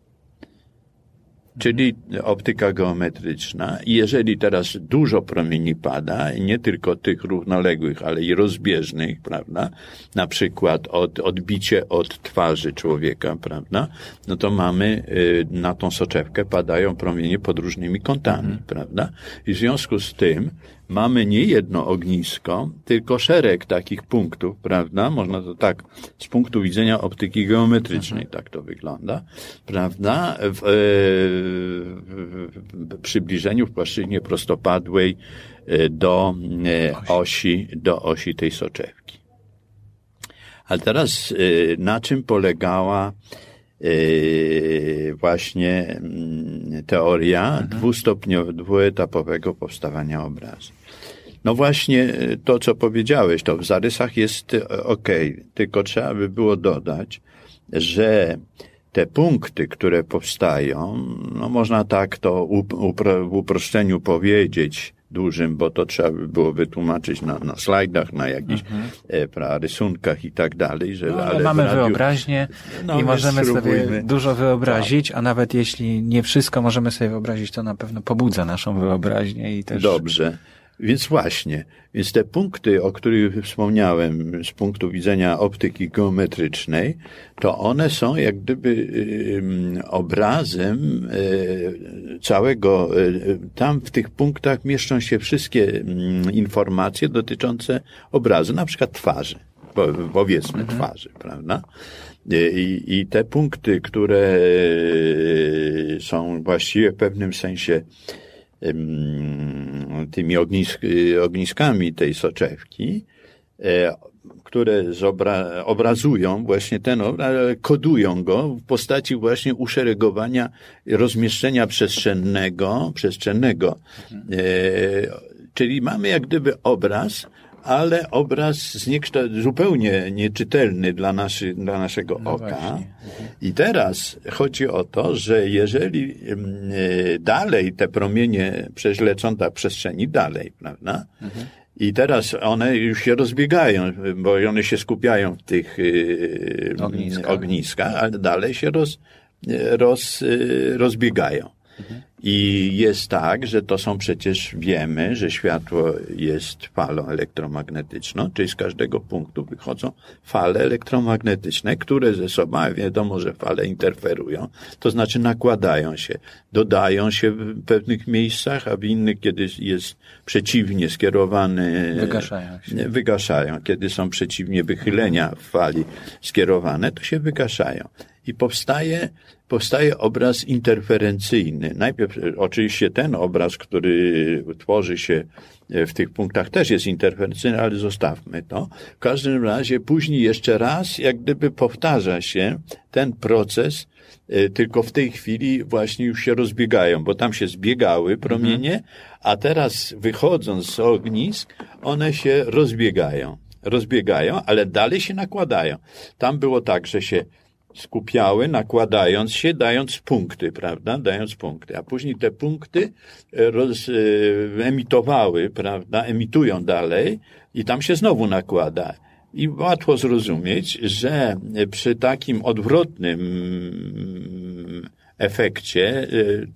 Czyli optyka geometryczna. I jeżeli teraz dużo promieni pada, nie tylko tych równoległych, ale i rozbieżnych, prawda? Na przykład od, odbicie od twarzy człowieka, prawda? No to mamy, y, na tą soczewkę padają promienie pod różnymi kątami, mhm. prawda? I w związku z tym mamy nie jedno ognisko, tylko szereg takich punktów, prawda? Można to tak z punktu widzenia optyki geometrycznej tak to wygląda, prawda? W, e, w, w przybliżeniu w płaszczyźnie prostopadłej e, do e, osi, do osi tej soczewki. Ale teraz na czym polegała właśnie mm, teoria mhm. dwustopniowego, dwuetapowego powstawania obrazu. No właśnie e, to, co powiedziałeś, to w zarysach jest e, ok, tylko trzeba by było dodać, że te punkty, które powstają, no można tak to w uproszczeniu powiedzieć, dużym, bo to trzeba by było wytłumaczyć na, na slajdach, na jakichś mhm. e, pra, rysunkach i tak dalej. Że, no, ale, ale mamy radiu... wyobraźnię no, i możemy sobie dużo wyobrazić, tak. a nawet jeśli nie wszystko możemy sobie wyobrazić, to na pewno pobudza naszą wyobraźnię i też... Dobrze. Więc właśnie, więc te punkty, o których wspomniałem z punktu widzenia optyki geometrycznej, to one są jak gdyby obrazem e, całego, e, tam w tych punktach mieszczą się wszystkie informacje dotyczące obrazu, na przykład twarzy, powiedzmy mhm. twarzy, prawda? I, I te punkty, które są właściwie w pewnym sensie tymi ognisk, ogniskami tej soczewki, e, które zobra, obrazują właśnie ten obraz, kodują go w postaci właśnie uszeregowania, rozmieszczenia przestrzennego, przestrzennego. Mhm. E, czyli mamy jak gdyby obraz, ale obraz zupełnie nieczytelny dla, naszy, dla naszego no oka. Właśnie. I teraz chodzi o to, że jeżeli e, dalej te promienie lecą tak przestrzeni dalej, prawda? Mhm. I teraz one już się rozbiegają, bo one się skupiają w tych e, Ogniska. ogniskach, ale dalej się roz, roz, rozbiegają. Mhm. I jest tak, że to są przecież, wiemy, że światło jest falą elektromagnetyczną, czyli z każdego punktu wychodzą fale elektromagnetyczne, które ze sobą, wiadomo, że fale interferują, to znaczy nakładają się, dodają się w pewnych miejscach, a w innych, kiedy jest przeciwnie skierowany, wygaszają się. Wygaszają. Kiedy są przeciwnie wychylenia fali skierowane, to się wygaszają. I powstaje powstaje obraz interferencyjny. Najpierw oczywiście ten obraz, który tworzy się e, w tych punktach też jest interferencyjny, ale zostawmy to. W każdym razie później jeszcze raz jak gdyby powtarza się ten proces, e, tylko w tej chwili właśnie już się rozbiegają, bo tam się zbiegały promienie, mhm. a teraz wychodząc z ognisk, one się rozbiegają. Rozbiegają, ale dalej się nakładają. Tam było tak, że się skupiały, nakładając się, dając punkty, prawda? Dając punkty. A później te punkty e, roz, e, emitowały, prawda? Emitują dalej i tam się znowu nakłada. I łatwo zrozumieć, że przy takim odwrotnym efekcie e,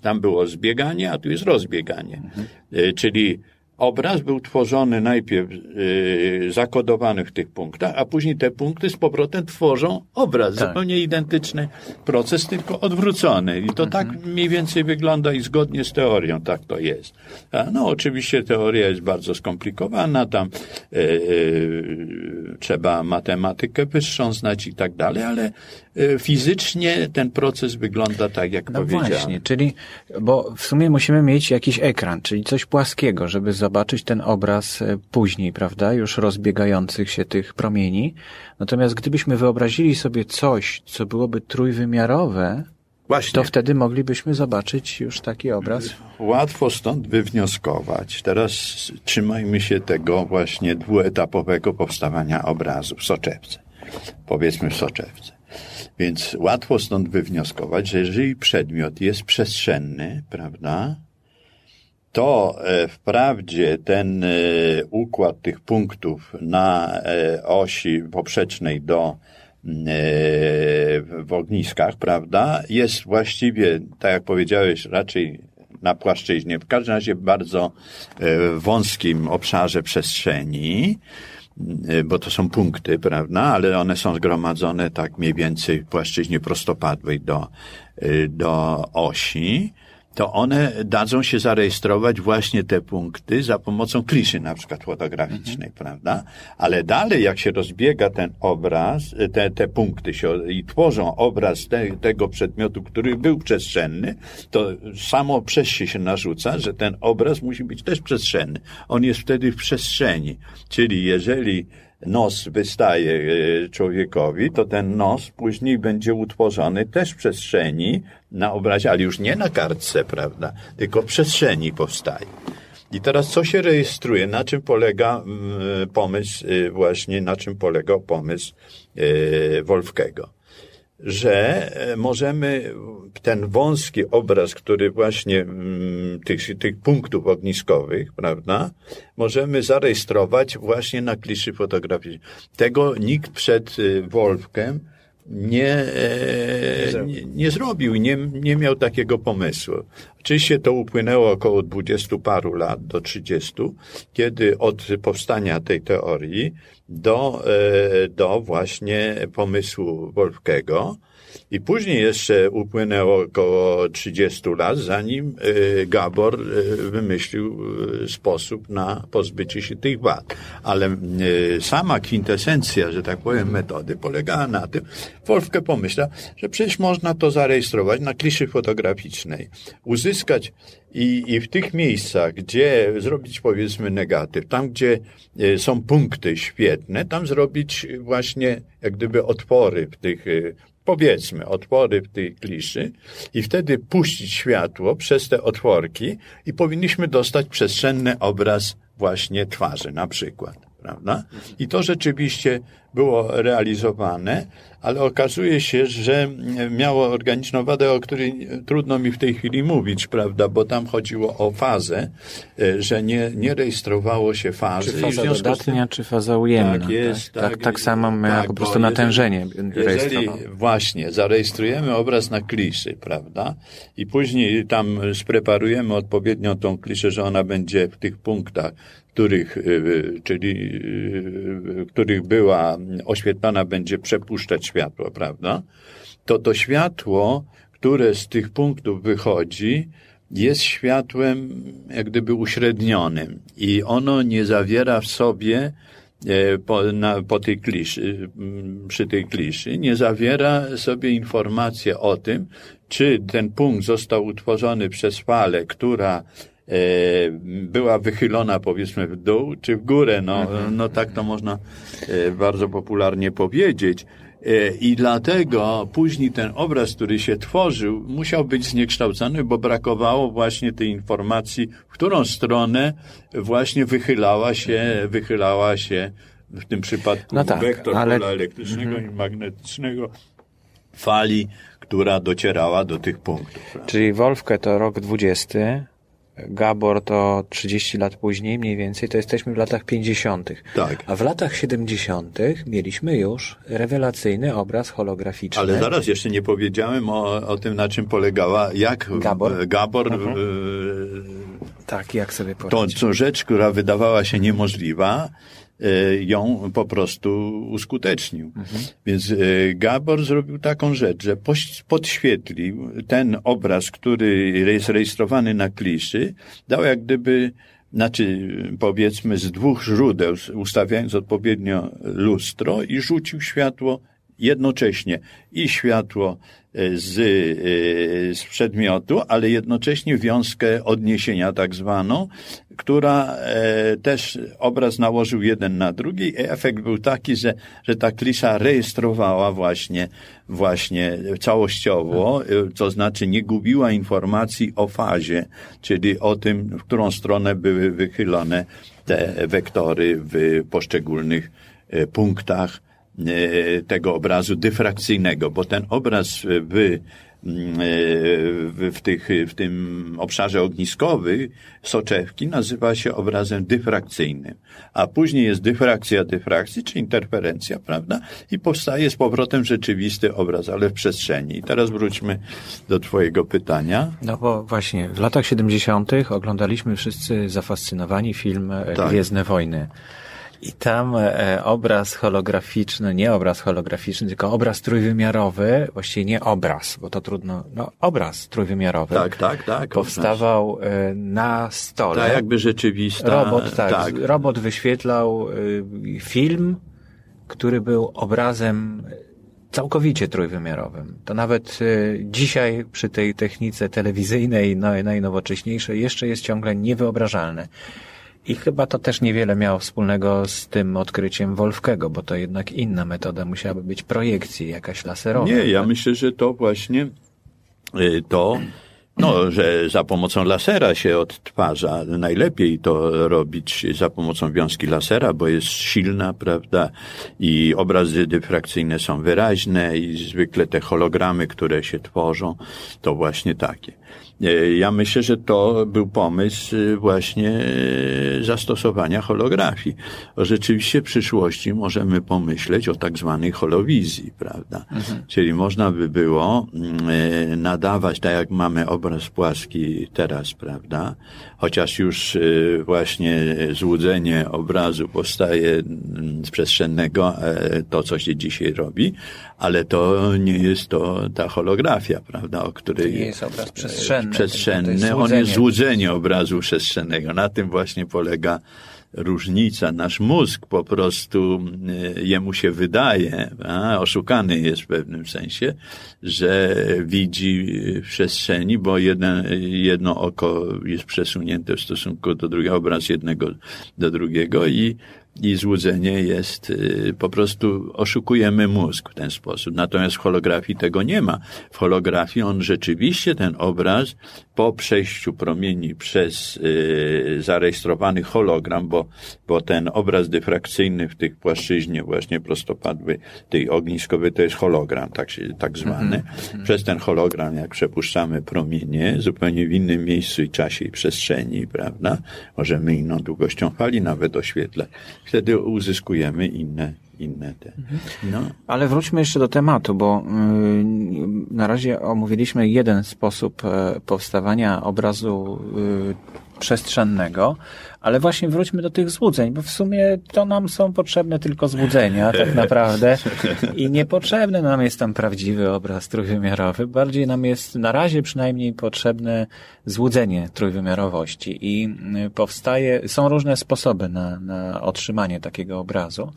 tam było zbieganie, a tu jest rozbieganie. Mhm. Czyli obraz był tworzony najpierw yy, zakodowany w tych punktach, a później te punkty z powrotem tworzą obraz. Tak. Zupełnie identyczny proces, tylko odwrócony. I to mhm. tak mniej więcej wygląda i zgodnie z teorią tak to jest. A no oczywiście teoria jest bardzo skomplikowana, tam yy, yy, trzeba matematykę wyższą znać i tak dalej, ale fizycznie ten proces wygląda tak, jak no powiedziałem. właśnie, czyli, bo w sumie musimy mieć jakiś ekran, czyli coś płaskiego, żeby zobaczyć ten obraz y, później, prawda, już rozbiegających się tych promieni. Natomiast gdybyśmy wyobrazili sobie coś, co byłoby trójwymiarowe, Właśnie. to wtedy moglibyśmy zobaczyć już taki obraz. Łatwo stąd wywnioskować. Teraz trzymajmy się tego właśnie dwuetapowego powstawania obrazu w soczewce. Powiedzmy w soczewce. Więc łatwo stąd wywnioskować, że jeżeli przedmiot jest przestrzenny, prawda, to e, wprawdzie ten e, układ tych punktów na e, osi poprzecznej do w ogniskach, prawda, jest właściwie, tak jak powiedziałeś, raczej na płaszczyźnie, w każdym razie bardzo wąskim obszarze przestrzeni, Y, bo to są punkty, prawda, ale one są zgromadzone tak mniej więcej w płaszczyźnie prostopadłej do, do osi to one dadzą się zarejestrować właśnie te punkty za pomocą kliszy na przykład fotograficznej, mhm. prawda? Ale dalej jak się rozbiega ten obraz, te, te punkty się i tworzą obraz te, tego przedmiotu, który był przestrzenny, to samo przez się się narzuca, że ten obraz musi być też przestrzenny. On jest wtedy w przestrzeni. Czyli jeżeli nos wystaje e, człowiekowi, to ten nos później będzie utworzony też w przestrzeni na obrazie, ale już nie na kartce, prawda, tylko w przestrzeni powstaje. I teraz co się rejestruje? Na czym polega pomysł, e, właśnie na czym polegał pomysł e, Wolfkiego? Że e, możemy ten wąski obraz, który właśnie mm, tych, tych punktów ogniskowych, prawda, możemy zarejestrować właśnie na kliszy fotograficznej. Tego nikt przed e, Wolfkiem nie, e, nie, nie zrobił, nie, nie miał takiego pomysłu. Oczywiście to upłynęło około dwudziestu paru lat, do trzydziestu, kiedy od powstania tej teorii do, e, do właśnie pomysłu Wolfkiego, i później jeszcze upłynęło około 30 lat, zanim e, Gabor wymyślił sposób na pozbycie się tych wad. Ale sama kwintesencja, że tak powiem, metody polegała na tym, Wolfke pomyślał, że przecież można to zarejestrować na kliszy fotograficznej, uzyskać i, i w tych miejscach, gdzie zrobić powiedzmy negatyw, tam gdzie e, są punkty świetne, tam zrobić właśnie jak gdyby otwory w tych, e, powiedzmy, otwory w tej kliszy i wtedy puścić światło przez te otworki i powinniśmy dostać przestrzenny obraz właśnie twarzy na przykład prawda? I to rzeczywiście było realizowane, ale okazuje się, że miało organiczną wadę, o której trudno mi w tej chwili mówić, prawda, bo tam chodziło o fazę, e, że nie, nie rejestrowało się fazy. Czy faza dodatnia, tym, czy faza ujemna. Tak, jest. Tak, tak, tak, tak samo my tak, po prostu natężenie jeżeli, Właśnie, zarejestrujemy obraz na kliszy, prawda, i później tam spreparujemy odpowiednio tą kliszę, że ona będzie w tych punktach których, y, czyli y, których była oświetlana, będzie przepuszczać światło, prawda? To to światło, które z tych punktów wychodzi, jest światłem jak gdyby uśrednionym i ono nie zawiera w sobie e, po, na, po tej kliszy, przy tej kliszy, nie zawiera sobie informacji o tym, czy ten punkt został utworzony przez falę, która była wychylona powiedzmy w dół czy w górę. No, mhm. no tak to można e, bardzo popularnie powiedzieć. E, I dlatego później ten obraz, który się tworzył, musiał być zniekształcony, bo brakowało właśnie tej informacji, w którą stronę właśnie wychylała się, wychylała się w tym przypadku no tak, wektor ale... pola elektrycznego -hmm. i magnetycznego fali, która docierała do tych punktów. Czyli Wolfkę to rok 20, Gabor to 30 lat później mniej więcej, to jesteśmy w latach 50. Tak. A w latach 70. mieliśmy już rewelacyjny obraz holograficzny. Ale zaraz jeszcze nie powiedziałem o, o tym, na czym polegała, jak Gabor, Gabor mhm. tak, jak sobie poradził. To, to rzecz, która wydawała się niemożliwa, ją po prostu uskutecznił. Mhm. Więc e, Gabor zrobił taką rzecz, że podświetlił ten obraz, który jest rejestrowany na kliszy, dał jak gdyby znaczy powiedzmy z dwóch źródeł, ustawiając odpowiednio lustro i rzucił światło jednocześnie i światło e, z, e, z przedmiotu, ale jednocześnie wiązkę odniesienia tak zwaną, która e, też obraz nałożył jeden na drugi efekt był taki, że, że ta klisza rejestrowała właśnie, właśnie całościowo, to znaczy nie gubiła informacji o fazie, czyli o tym, w którą stronę były wychylone te wektory w poszczególnych punktach tego obrazu dyfrakcyjnego, bo ten obraz w, w, w, tych, w tym obszarze ogniskowym soczewki nazywa się obrazem dyfrakcyjnym, a później jest dyfrakcja dyfrakcji, czy interferencja, prawda? I powstaje z powrotem rzeczywisty obraz, ale w przestrzeni. I teraz wróćmy do twojego pytania. No bo właśnie w latach 70. oglądaliśmy wszyscy zafascynowani film tak. Gwiezdne Wojny. I tam e, obraz holograficzny, nie obraz holograficzny, tylko obraz trójwymiarowy, właściwie nie obraz, bo to trudno, no obraz trójwymiarowy. Tak, tak, tak. Powstawał e, na stole. Tak, jakby rzeczywista. Robot, tak, tak. Robot wyświetlał e, film, który był obrazem całkowicie trójwymiarowym. To nawet dzisiaj przy tej technice telewizyjnej, najnowocześniejszej, jeszcze jest ciągle niewyobrażalne. I chyba to też niewiele miało wspólnego z tym odkryciem Wolfkego, bo to jednak inna metoda musiałaby być projekcji, jakaś laserowa. Nie, ja myślę, że to właśnie y, to, no, że za pomocą lasera się odtwarza. Najlepiej to robić za pomocą wiązki lasera, bo jest silna, prawda, i obrazy dyfrakcyjne są wyraźne i zwykle te hologramy, które się tworzą, to właśnie takie. Ja myślę, że to był pomysł właśnie zastosowania holografii. Rzeczywiście w przyszłości możemy pomyśleć o tak zwanej holowizji, prawda? Mhm. Czyli można by było mm, nadawać, tak jak mamy obraz płaski teraz, prawda? Chociaż już właśnie złudzenie obrazu powstaje mm, z przestrzennego, e, to co się dzisiaj robi, ale to nie jest to ta holografia, prawda, o której... To nie jest obraz przestrzenny. Przestrzenny, on jest złudzenie obrazu przestrzennego. Na tym właśnie polega różnica. Nasz mózg po prostu e, jemu się wydaje, a, oszukany jest w pewnym sensie, że widzi w przestrzeni, bo jedno, jedno oko jest przesunięte w stosunku do drugiego, obraz jednego do drugiego i i złudzenie jest, y, po prostu oszukujemy mózg w ten sposób. Natomiast w holografii tego nie ma. W holografii on rzeczywiście ten obraz po przejściu promieni przez y, zarejestrowany hologram, bo, bo ten obraz dyfrakcyjny w tych płaszczyźnie właśnie prostopadły, tej ogniskowej, to jest hologram, tak, się, tak zwany. Mm-hmm. Przez ten hologram, jak przepuszczamy promienie, zupełnie w innym miejscu i czasie i przestrzeni, prawda? Możemy inną długością fali nawet oświetlać wtedy uzyskujemy inne, inne te. No. Ale wróćmy jeszcze do tematu, bo y, na razie omówiliśmy jeden sposób e, powstawania obrazu y, przestrzennego, ale właśnie wróćmy do tych złudzeń, bo w sumie to nam są potrzebne tylko złudzenia tak naprawdę. I niepotrzebny nam jest tam prawdziwy obraz trójwymiarowy, bardziej nam jest na razie przynajmniej potrzebne złudzenie trójwymiarowości. I y, powstaje, są różne sposoby na, na otrzymanie takiego obrazu.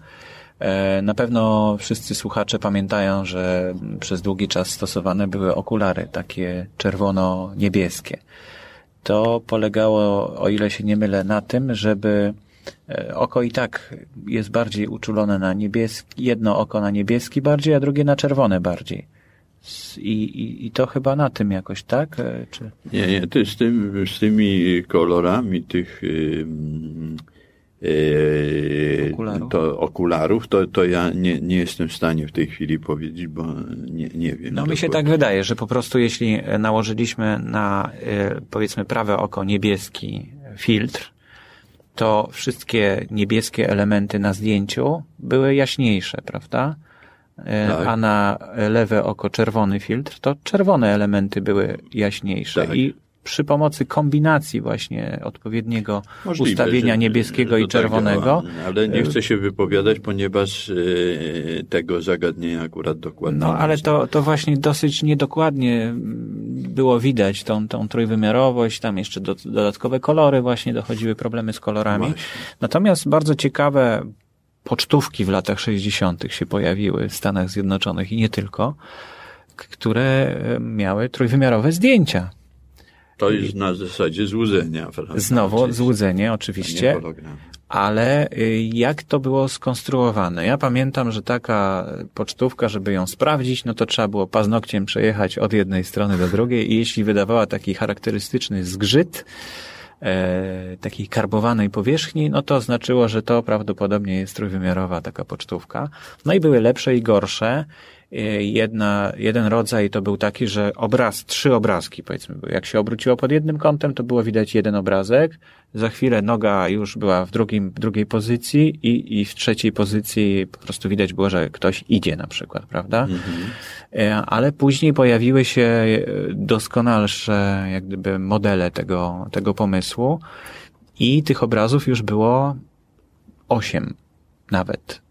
E, na pewno wszyscy słuchacze pamiętają, że przez długi czas stosowane były okulary, takie czerwono-niebieskie to polegało, o ile się nie mylę, na tym, żeby e, oko i tak jest bardziej uczulone na niebieski, jedno oko na niebieski bardziej, a drugie na czerwone bardziej. I, i, i to chyba na tym jakoś, tak? E, czy... Nie, nie, to z, tym, z tymi kolorami tych Yy, okularów? To okularów, to, to ja nie, nie jestem w stanie w tej chwili powiedzieć, bo nie, nie wiem. No mi się tak wydaje, że po prostu jeśli nałożyliśmy na yy, powiedzmy prawe oko niebieski filtr, to wszystkie niebieskie elementy na zdjęciu były jaśniejsze, prawda? Yy, tak. A na lewe oko czerwony filtr, to czerwone elementy były jaśniejsze. Tak. I przy pomocy kombinacji właśnie odpowiedniego Możliwe, ustawienia że, niebieskiego że i tak czerwonego. Tak ale nie chcę się wypowiadać, ponieważ e, tego zagadnienia akurat dokładnie. No, ale to, to właśnie dosyć niedokładnie było widać tą, tą trójwymiarowość, tam jeszcze do, dodatkowe kolory właśnie dochodziły problemy z kolorami. Właśnie. Natomiast bardzo ciekawe pocztówki w latach 60. się pojawiły w Stanach Zjednoczonych i nie tylko, które miały trójwymiarowe zdjęcia to jest na zasadzie złudzenia. Prawda? Znowu złudzenie, oczywiście. Ale y, jak to było skonstruowane? Ja pamiętam, że taka pocztówka, żeby ją sprawdzić, no to trzeba było paznokciem przejechać od jednej strony do drugiej i jeśli wydawała taki charakterystyczny zgrzyt, e, takiej karbowanej powierzchni, no to znaczyło, że to prawdopodobnie jest trójwymiarowa taka pocztówka. No i były lepsze i gorsze. Y, jedna, jeden rodzaj to był taki, że obraz, trzy obrazki powiedzmy, jak się obróciło pod jednym kątem, to było widać jeden obrazek, za chwilę noga już była w drugim, drugiej pozycji i, i w trzeciej pozycji po prostu widać było, że ktoś idzie na przykład, prawda? Mhm. Ale później pojawiły się y, doskonalsze jak gdyby modele tego, tego pomysłu i tych obrazów już było osiem nawet.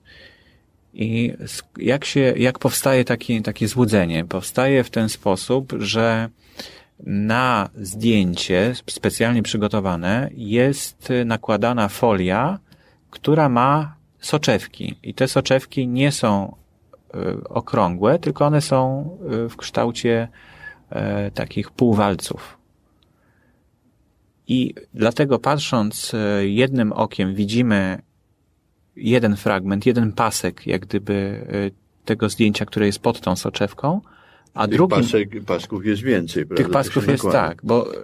I jak się, jak powstaje taki, takie złudzenie? Powstaje w ten sposób, że na zdjęcie specjalnie przygotowane jest nakładana folia, która ma soczewki. I te soczewki nie są y, okrągłe, tylko one są y, w kształcie y, takich półwalców. I dlatego patrząc jednym okiem widzimy jeden fragment, jeden pasek, jak gdyby y, tego zdjęcia, które jest pod tą soczewką, a tych drugim... Pasek, pasków jest więcej, prawda? Tych pasków jest tak, bo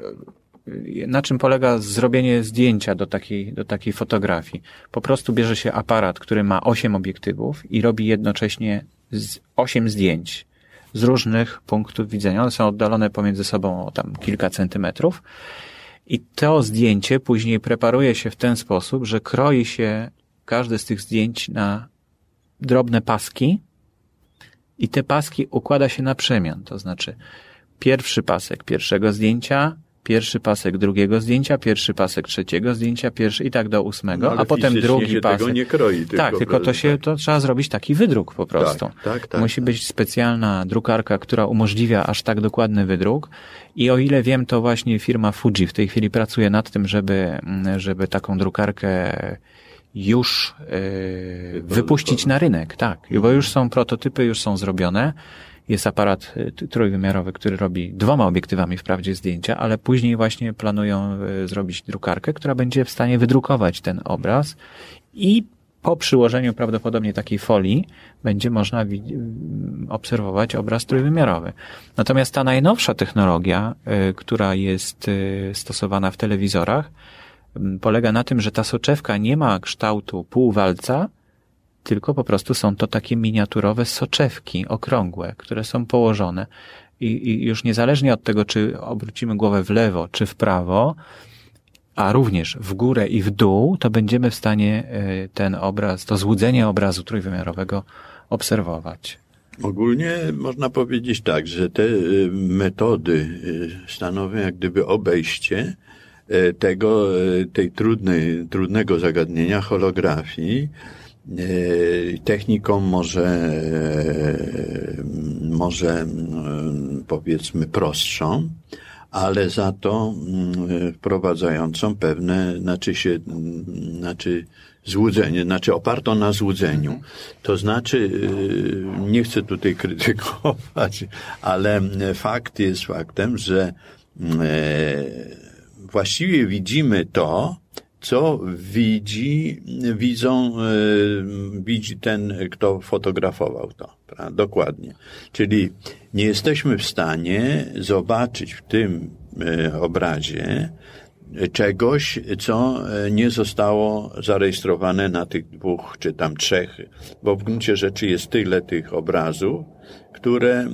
y, na czym polega zrobienie zdjęcia do takiej, do takiej fotografii? Po prostu bierze się aparat, który ma osiem obiektywów i robi jednocześnie osiem zdjęć z różnych punktów widzenia. One są oddalone pomiędzy sobą o tam kilka centymetrów. I to zdjęcie później preparuje się w ten sposób, że kroi się każde z tych zdjęć na drobne paski i te paski układa się na przemian. To znaczy pierwszy pasek pierwszego zdjęcia, pierwszy pasek drugiego zdjęcia, pierwszy pasek trzeciego zdjęcia, pierwszy i tak do ósmego, no, a potem drugi pasek. Tego nie kroi, tylko tak, tylko to się, to trzeba zrobić taki wydruk po prostu. Tak, tak, tak, Musi tak. być specjalna drukarka, która umożliwia aż tak dokładny wydruk. I o ile wiem, to właśnie firma Fuji w tej chwili pracuje nad tym, żeby, żeby taką drukarkę już yy, wypuścić na rynek, tak, bo już są prototypy, już są zrobione. Jest aparat y, trójwymiarowy, który robi dwoma obiektywami wprawdzie zdjęcia, ale później właśnie planują y, zrobić drukarkę, która będzie w stanie wydrukować ten obraz. I po przyłożeniu prawdopodobnie takiej folii będzie można obserwować obraz trójwymiarowy. Natomiast ta najnowsza technologia, która jest stosowana w telewizorach, polega na tym, że ta soczewka nie ma kształtu półwalca, tylko po prostu są to takie miniaturowe soczewki okrągłe, które są położone i, i już niezależnie od tego, czy obrócimy głowę w lewo czy w prawo, a również w górę i w dół, to będziemy w stanie e, ten obraz, to złudzenie obrazu trójwymiarowego obserwować. Ogólnie można powiedzieć tak, że te e, metody e, stanowią jak gdyby obejście tego, tej trudnej, trudnego zagadnienia holografii, E, techniką może, e, może e, powiedzmy prostszą, ale za to wprowadzającą pewne, znaczy się, znaczy złudzenie, znaczy opartą na złudzeniu. To znaczy, nie chcę tutaj krytykować, ale fakt jest faktem, że właściwie widzimy to, co widzi, widzą, e, widzi ten, kto fotografował to. Prawda? Dokładnie. Czyli nie jesteśmy w stanie zobaczyć w tym e, obrazie czegoś, co e, nie zostało zarejestrowane na tych dwóch czy tam trzech, bo w gruncie rzeczy jest tyle tych obrazów, które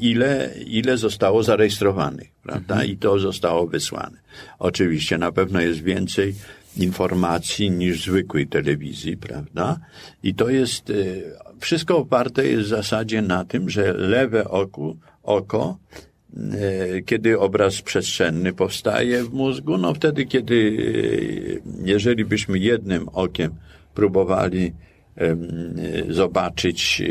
ile, ile zostało zarejestrowanych, prawda? Mhm. I to zostało wysłane. Oczywiście na pewno jest więcej informacji niż zwykłej telewizji, prawda? I to jest, y, wszystko oparte jest w zasadzie na tym, że lewe oku, oko, y, kiedy obraz przestrzenny powstaje w mózgu, no wtedy, kiedy, y, jeżeli byśmy jednym okiem próbowali zobaczyć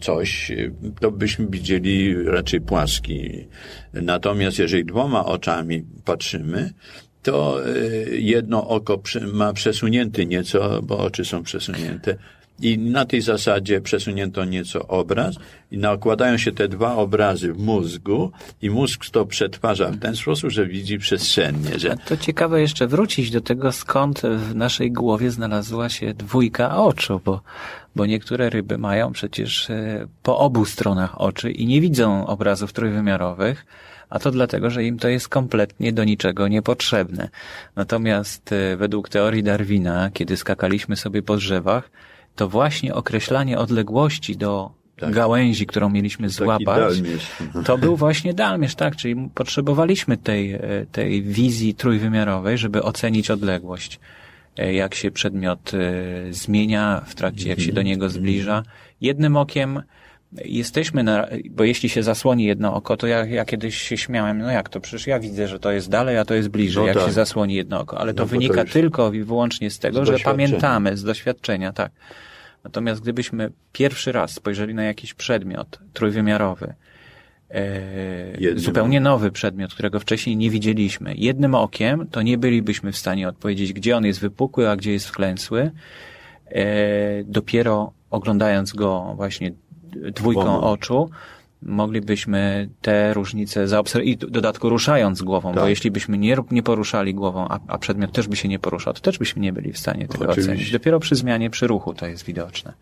coś, to byśmy widzieli raczej płaski. Natomiast jeżeli dwoma oczami patrzymy, to y, jedno oko ma przesunięty nieco, bo oczy są przesunięte. I na tej zasadzie przesunięto nieco obraz i nakładają się te dwa obrazy w mózgu i mózg to przetwarza w ten sposób, że widzi przestrzennie. Że... To ciekawe jeszcze wrócić do tego, skąd w naszej głowie znalazła się dwójka oczu, bo, bo niektóre ryby mają przecież y, po obu stronach oczy i nie widzą obrazów trójwymiarowych, a to dlatego, że im to jest kompletnie do niczego niepotrzebne. Natomiast e, według teorii Darwina, kiedy skakaliśmy sobie po drzewach, to właśnie określanie odległości do tak. gałęzi, którą mieliśmy złapać, to był właśnie dalmierz, tak, czyli potrzebowaliśmy tej, e, tej wizji trójwymiarowej, żeby ocenić odległość e, jak się przedmiot zmienia w trakcie, jak się do niego zbliża. Jednym okiem jesteśmy na, bo jeśli się zasłoni jedno oko, to ja, ja kiedyś się śmiałem, no jak to, przecież ja widzę, że to jest dalej, a to jest bliżej, no jak tak. się zasłoni jedno oko, ale to no wynika to tylko i wyłącznie z tego, z że pamiętamy z doświadczenia, tak. Natomiast gdybyśmy pierwszy raz spojrzeli na jakiś przedmiot trójwymiarowy, e, zupełnie nowy przedmiot, którego wcześniej nie widzieliśmy, jednym okiem, to nie bylibyśmy w stanie odpowiedzieć, gdzie on jest wypukły, a gdzie jest wklęsły. E, dopiero oglądając go właśnie dwójką oczu, moglibyśmy te różnice zaobserwować i w dodatku ruszając głową, tak. bo jeśli byśmy nie, nie poruszali głową, a, a przedmiot też by się nie poruszał, to też byśmy nie byli w stanie tego Oczywiście. ocenić. Dopiero przy zmianie, przy ruchu to jest widoczne.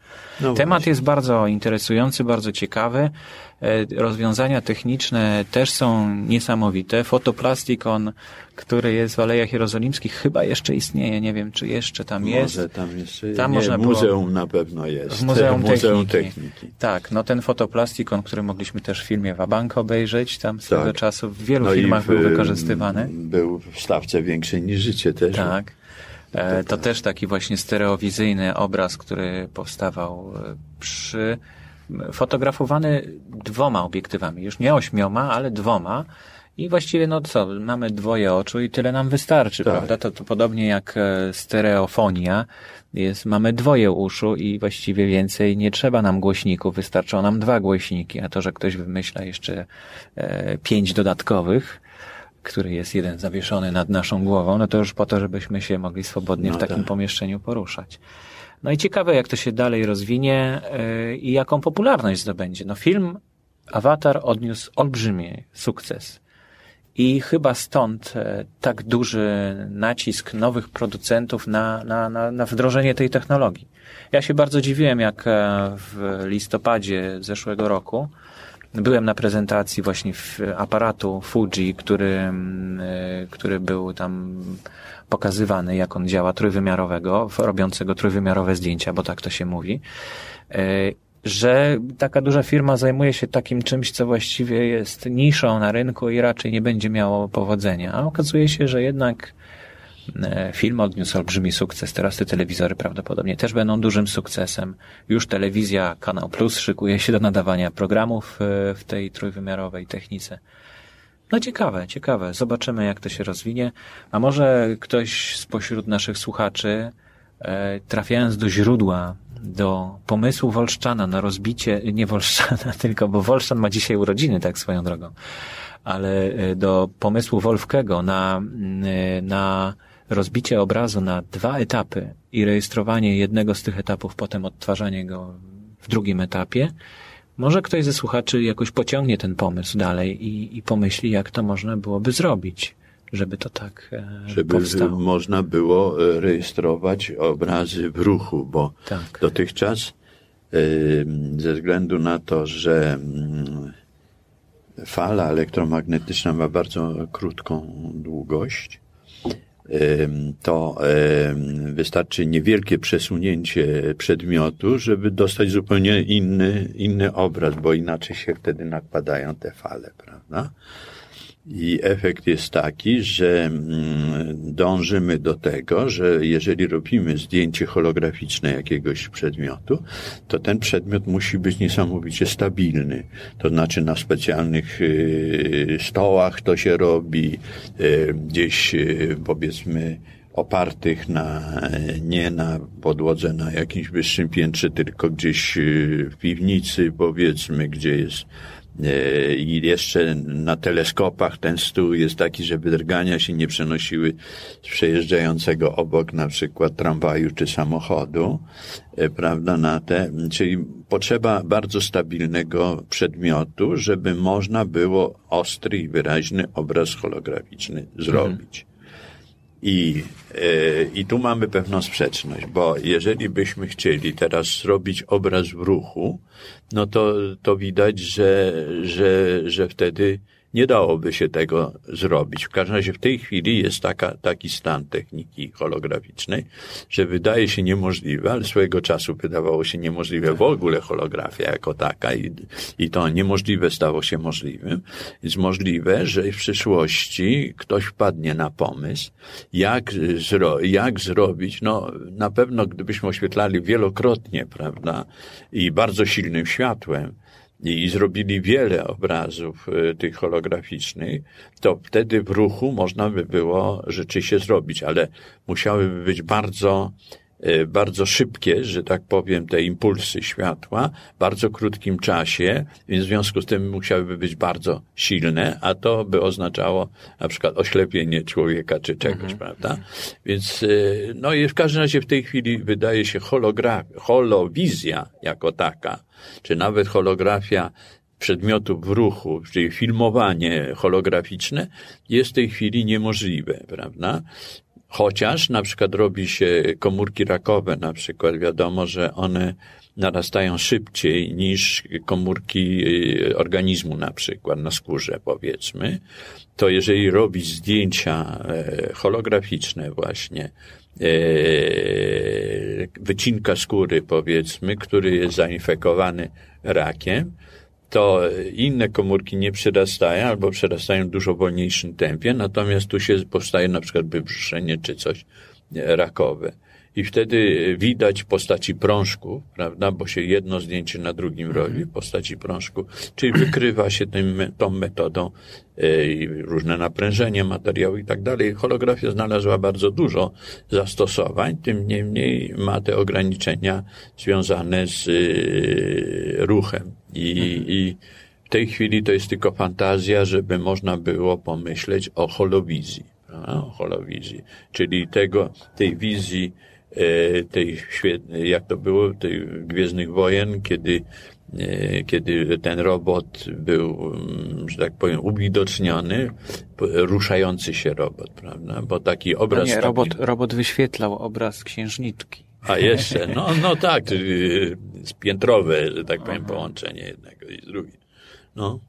No Temat właśnie. jest bardzo interesujący, bardzo ciekawy. E, rozwiązania techniczne też są niesamowite. Fotoplastikon, który jest w Alejach Jerozolimskich, chyba jeszcze istnieje. Nie wiem, czy jeszcze tam Może jest. Może tam jeszcze tam nie, można muzeum było... na pewno jest. W Muzeum, muzeum techniki. techniki. Tak, no ten fotoplastikon, który mogliśmy też w filmie Wabank obejrzeć, tam swego tak. czasu w wielu no filmach w, był wykorzystywany. Był w stawce większej niż życie też. Tak. E, to też taki właśnie stereowizyjny obraz, który powstawał e, przy fotografowany dwoma obiektywami, już nie ośmioma, ale dwoma. I właściwie, no co, mamy dwoje oczu i tyle nam wystarczy, tak. prawda? To, to podobnie jak e, stereofonia jest, mamy dwoje uszu i właściwie więcej nie trzeba nam głośników, wystarczą nam dwa głośniki, a to, że ktoś wymyśla jeszcze e, pięć dodatkowych, który jest jeden zawieszony nad naszą głową, no to już po to, żebyśmy się mogli swobodnie no w takim tak. pomieszczeniu poruszać. No i ciekawe, jak to się dalej rozwinie yy, i jaką popularność zdobędzie. No film Avatar odniósł olbrzymi sukces. I chyba stąd e, tak duży nacisk nowych producentów na, na, na, na wdrożenie tej technologii. Ja się bardzo dziwiłem, jak e, w listopadzie zeszłego roku Byłem na prezentacji właśnie aparatu Fuji, który, mm, e, który był tam pokazywany, jak on działa, trójwymiarowego, robiącego trójwymiarowe zdjęcia, bo tak to się mówi, e, że taka duża firma zajmuje się takim czymś, co właściwie jest niszą na rynku i raczej nie będzie miało powodzenia. A okazuje się, że jednak E, film odniósł olbrzymi sukces. Teraz te telewizory prawdopodobnie też będą dużym sukcesem. Już telewizja Kanał Plus szykuje się do nadawania programów e, w tej trójwymiarowej technice. No ciekawe, ciekawe. Zobaczymy, jak to się rozwinie. A może ktoś spośród naszych słuchaczy, e, trafiając do źródła, do pomysłu Wolszczana na rozbicie, nie Wolszczana, tylko, bo Wolszczan ma dzisiaj urodziny, tak swoją drogą, ale do pomysłu Wolfkego na, na rozbicie obrazu na dwa etapy i rejestrowanie jednego z tych etapów, potem odtwarzanie go w drugim etapie, może ktoś ze słuchaczy jakoś pociągnie ten pomysł dalej i, i pomyśli, jak to można byłoby zrobić, żeby to tak e, Żeby powstało. można było e, rejestrować obrazy w ruchu, bo tak. dotychczas e, ze względu na to, że mm, fala elektromagnetyczna ma bardzo krótką długość, to wystarczy niewielkie przesunięcie przedmiotu, żeby dostać zupełnie inny, inny obraz, bo inaczej się wtedy nakładają te fale, prawda? I efekt jest taki, że mm, dążymy do tego, że jeżeli robimy zdjęcie holograficzne jakiegoś przedmiotu, to ten przedmiot musi być niesamowicie stabilny. To znaczy na specjalnych y, stołach to się robi, y, gdzieś y, powiedzmy opartych na, nie na podłodze na jakimś wyższym piętrze, tylko gdzieś w piwnicy, powiedzmy, gdzie jest I jeszcze na teleskopach ten stół jest taki, żeby drgania się nie przenosiły z przejeżdżającego obok na przykład tramwaju czy samochodu, e, prawda, na te, czyli potrzeba bardzo stabilnego przedmiotu, żeby można było ostry i wyraźny obraz holograficzny zrobić. I, e, I tu mamy pewną sprzeczność, bo jeżeli byśmy chcieli teraz zrobić obraz w ruchu, no to, to widać, że, że, że wtedy nie dałoby się tego zrobić. W każdym razie w tej chwili jest taka, taki stan techniki holograficznej, że wydaje się niemożliwe, ale swojego czasu wydawało się niemożliwe w ogóle holografia jako taka i, i to niemożliwe stało się możliwym. Jest możliwe, że w przyszłości ktoś wpadnie na pomysł, jak, zro, jak zrobić, no na pewno gdybyśmy oświetlali wielokrotnie, prawda, i bardzo silnym światłem, i zrobili wiele obrazów y, tych holograficznych, to wtedy w ruchu można by było rzeczy się zrobić, ale musiałyby być bardzo bardzo szybkie, że tak powiem, te impulsy światła w bardzo krótkim czasie, więc w związku z tym musiałyby być bardzo silne, a to by oznaczało na przykład oślepienie człowieka czy czegoś, mhm. prawda? Więc, y, no i w każdym razie w tej chwili wydaje się holografia, holowizja jako taka, czy nawet holografia przedmiotów w ruchu, czyli filmowanie holograficzne, jest w tej chwili niemożliwe, prawda? Chociaż na przykład robi się komórki rakowe, na przykład wiadomo, że one narastają szybciej niż komórki y, organizmu na przykład na skórze powiedzmy, to jeżeli robi zdjęcia e, holograficzne właśnie e, wycinka skóry powiedzmy, który jest zainfekowany rakiem, to inne komórki nie przyrastają albo przyrastają w dużo wolniejszym tempie, natomiast tu się powstaje na przykład wybrzuszenie czy coś rakowe i wtedy widać w postaci prążku, prawda, bo się jedno zdjęcie na drugim robi w postaci prążku, czyli wykrywa się tym, tą metodą e, różne naprężenie materiału i tak dalej. Holografia znalazła bardzo dużo zastosowań, tym niemniej ma te ograniczenia związane z e, ruchem i, mhm. i w tej chwili to jest tylko fantazja, żeby można było pomyśleć o holowizji. O holowizji, czyli tego, tej wizji E, tej, jak to było, tej Gwiezdnych Wojen, kiedy, e, kiedy ten robot był, mm, że tak powiem, uwidoczniony, ruszający się robot, prawda? Bo taki obraz... No nie, robot, robot wyświetlał obraz księżniczki. A jeszcze, no, no tak, piętrowe, że tak powiem, połączenie jednego i z drugim. No.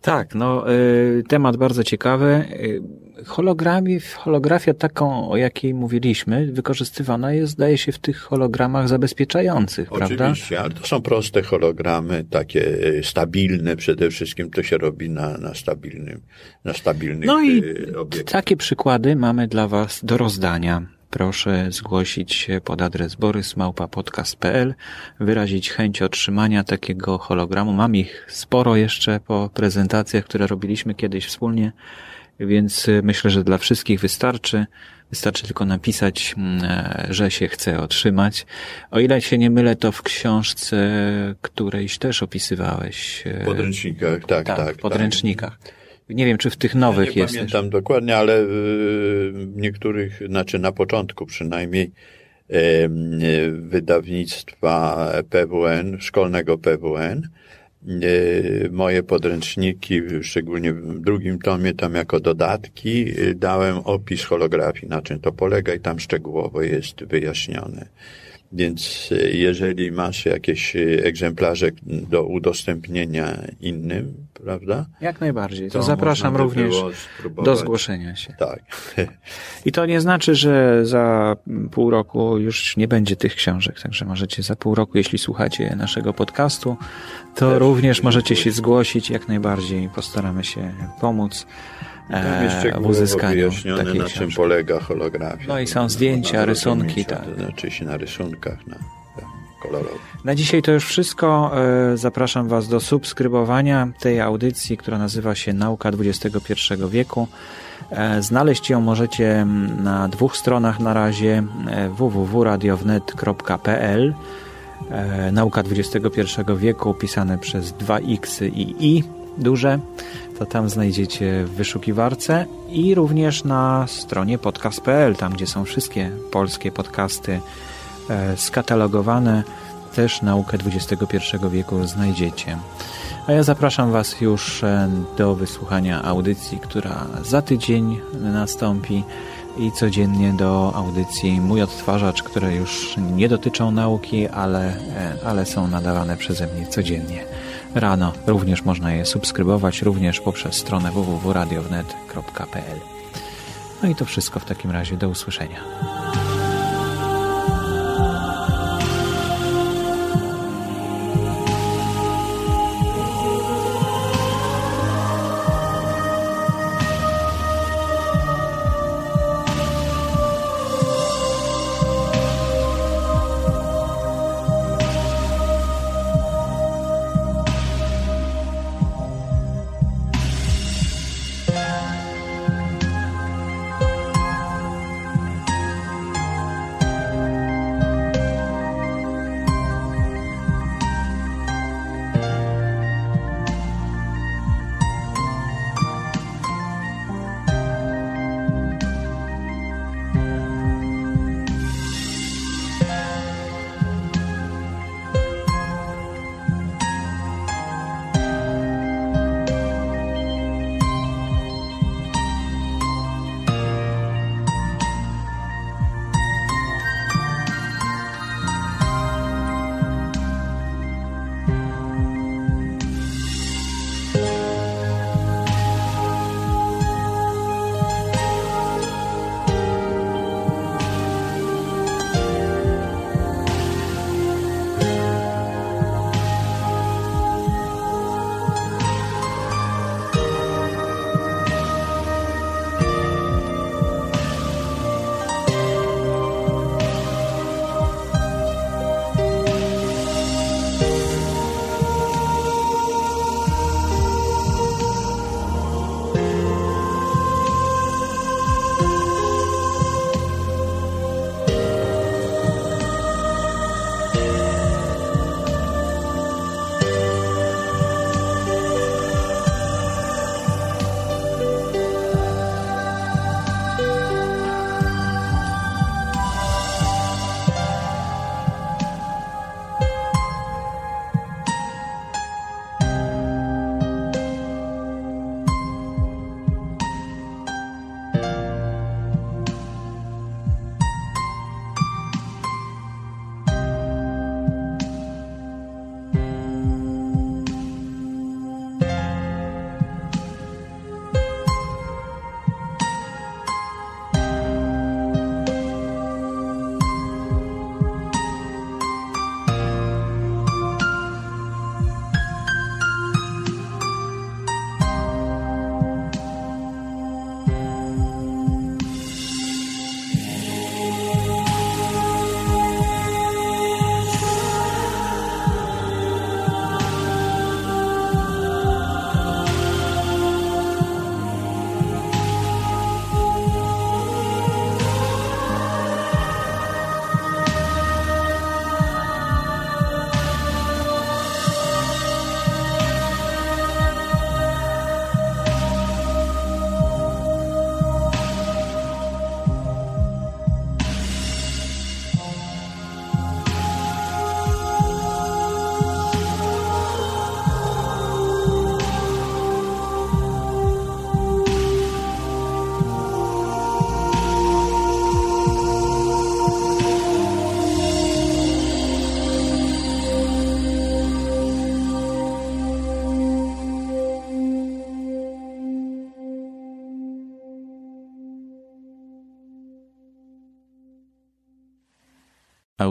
Tak, no, y, temat bardzo ciekawy. Y, hologramie, holografia taką, o jakiej mówiliśmy, wykorzystywana jest, zdaje się, w tych hologramach zabezpieczających, Oczywiście, prawda? Oczywiście, ale to są proste hologramy, takie y, stabilne przede wszystkim, to się robi na, na stabilnym, na stabilnych No i takie przykłady mamy dla Was do rozdania proszę zgłosić się pod adres borysmałpa.podcast.pl, wyrazić chęć otrzymania takiego hologramu. Mam ich sporo jeszcze po prezentacjach, które robiliśmy kiedyś wspólnie, więc myślę, że dla wszystkich wystarczy. Wystarczy tylko napisać, mm, że się chce otrzymać. O ile się nie mylę, to w książce którejś też opisywałeś. W podręcznikach, tak, tak. tak w podręcznikach. Tak. Nie wiem, czy w tych nowych ja nie jest. Nie pamiętam dokładnie, ale w niektórych, znaczy na początku przynajmniej, wydawnictwa PWN, szkolnego PWN, moje podręczniki, szczególnie w drugim tomie, tam jako dodatki, dałem opis holografii, na czym to polega i tam szczegółowo jest wyjaśnione. Więc e, jeżeli masz jakieś e, egzemplarze do udostępnienia innym, prawda? Jak najbardziej. To, to zapraszam również do zgłoszenia się. Tak. I to nie znaczy, że za pół roku już nie będzie tych książek, także możecie za pół roku, jeśli słuchacie naszego podcastu, to Też również możecie się zgłosić jak najbardziej. Postaramy się pomóc. W uzyskaniu takiej na czym polega holografia. No i są zdjęcia, rysunki. Tak. To znaczy się na rysunkach, na. Na dzisiaj to już wszystko. E, zapraszam Was do subskrybowania tej audycji, która nazywa się Nauka XXI wieku. E, znaleźć ją możecie na dwóch stronach na razie e, www.radiownet.pl Nauka XXI wieku pisane przez dwa x i i duże to tam znajdziecie w wyszukiwarce i również na stronie podcast.pl, tam gdzie są wszystkie polskie podcasty e, skatalogowane, też naukę XXI wieku znajdziecie. A ja zapraszam Was już e, do wysłuchania audycji, która za tydzień nastąpi i codziennie do audycji Mój Odtwarzacz, które już nie dotyczą nauki, ale, e, ale są nadawane przeze mnie codziennie rano. Również można je subskrybować, również poprzez stronę www.radiownet.pl. No i to wszystko w takim razie. Do usłyszenia.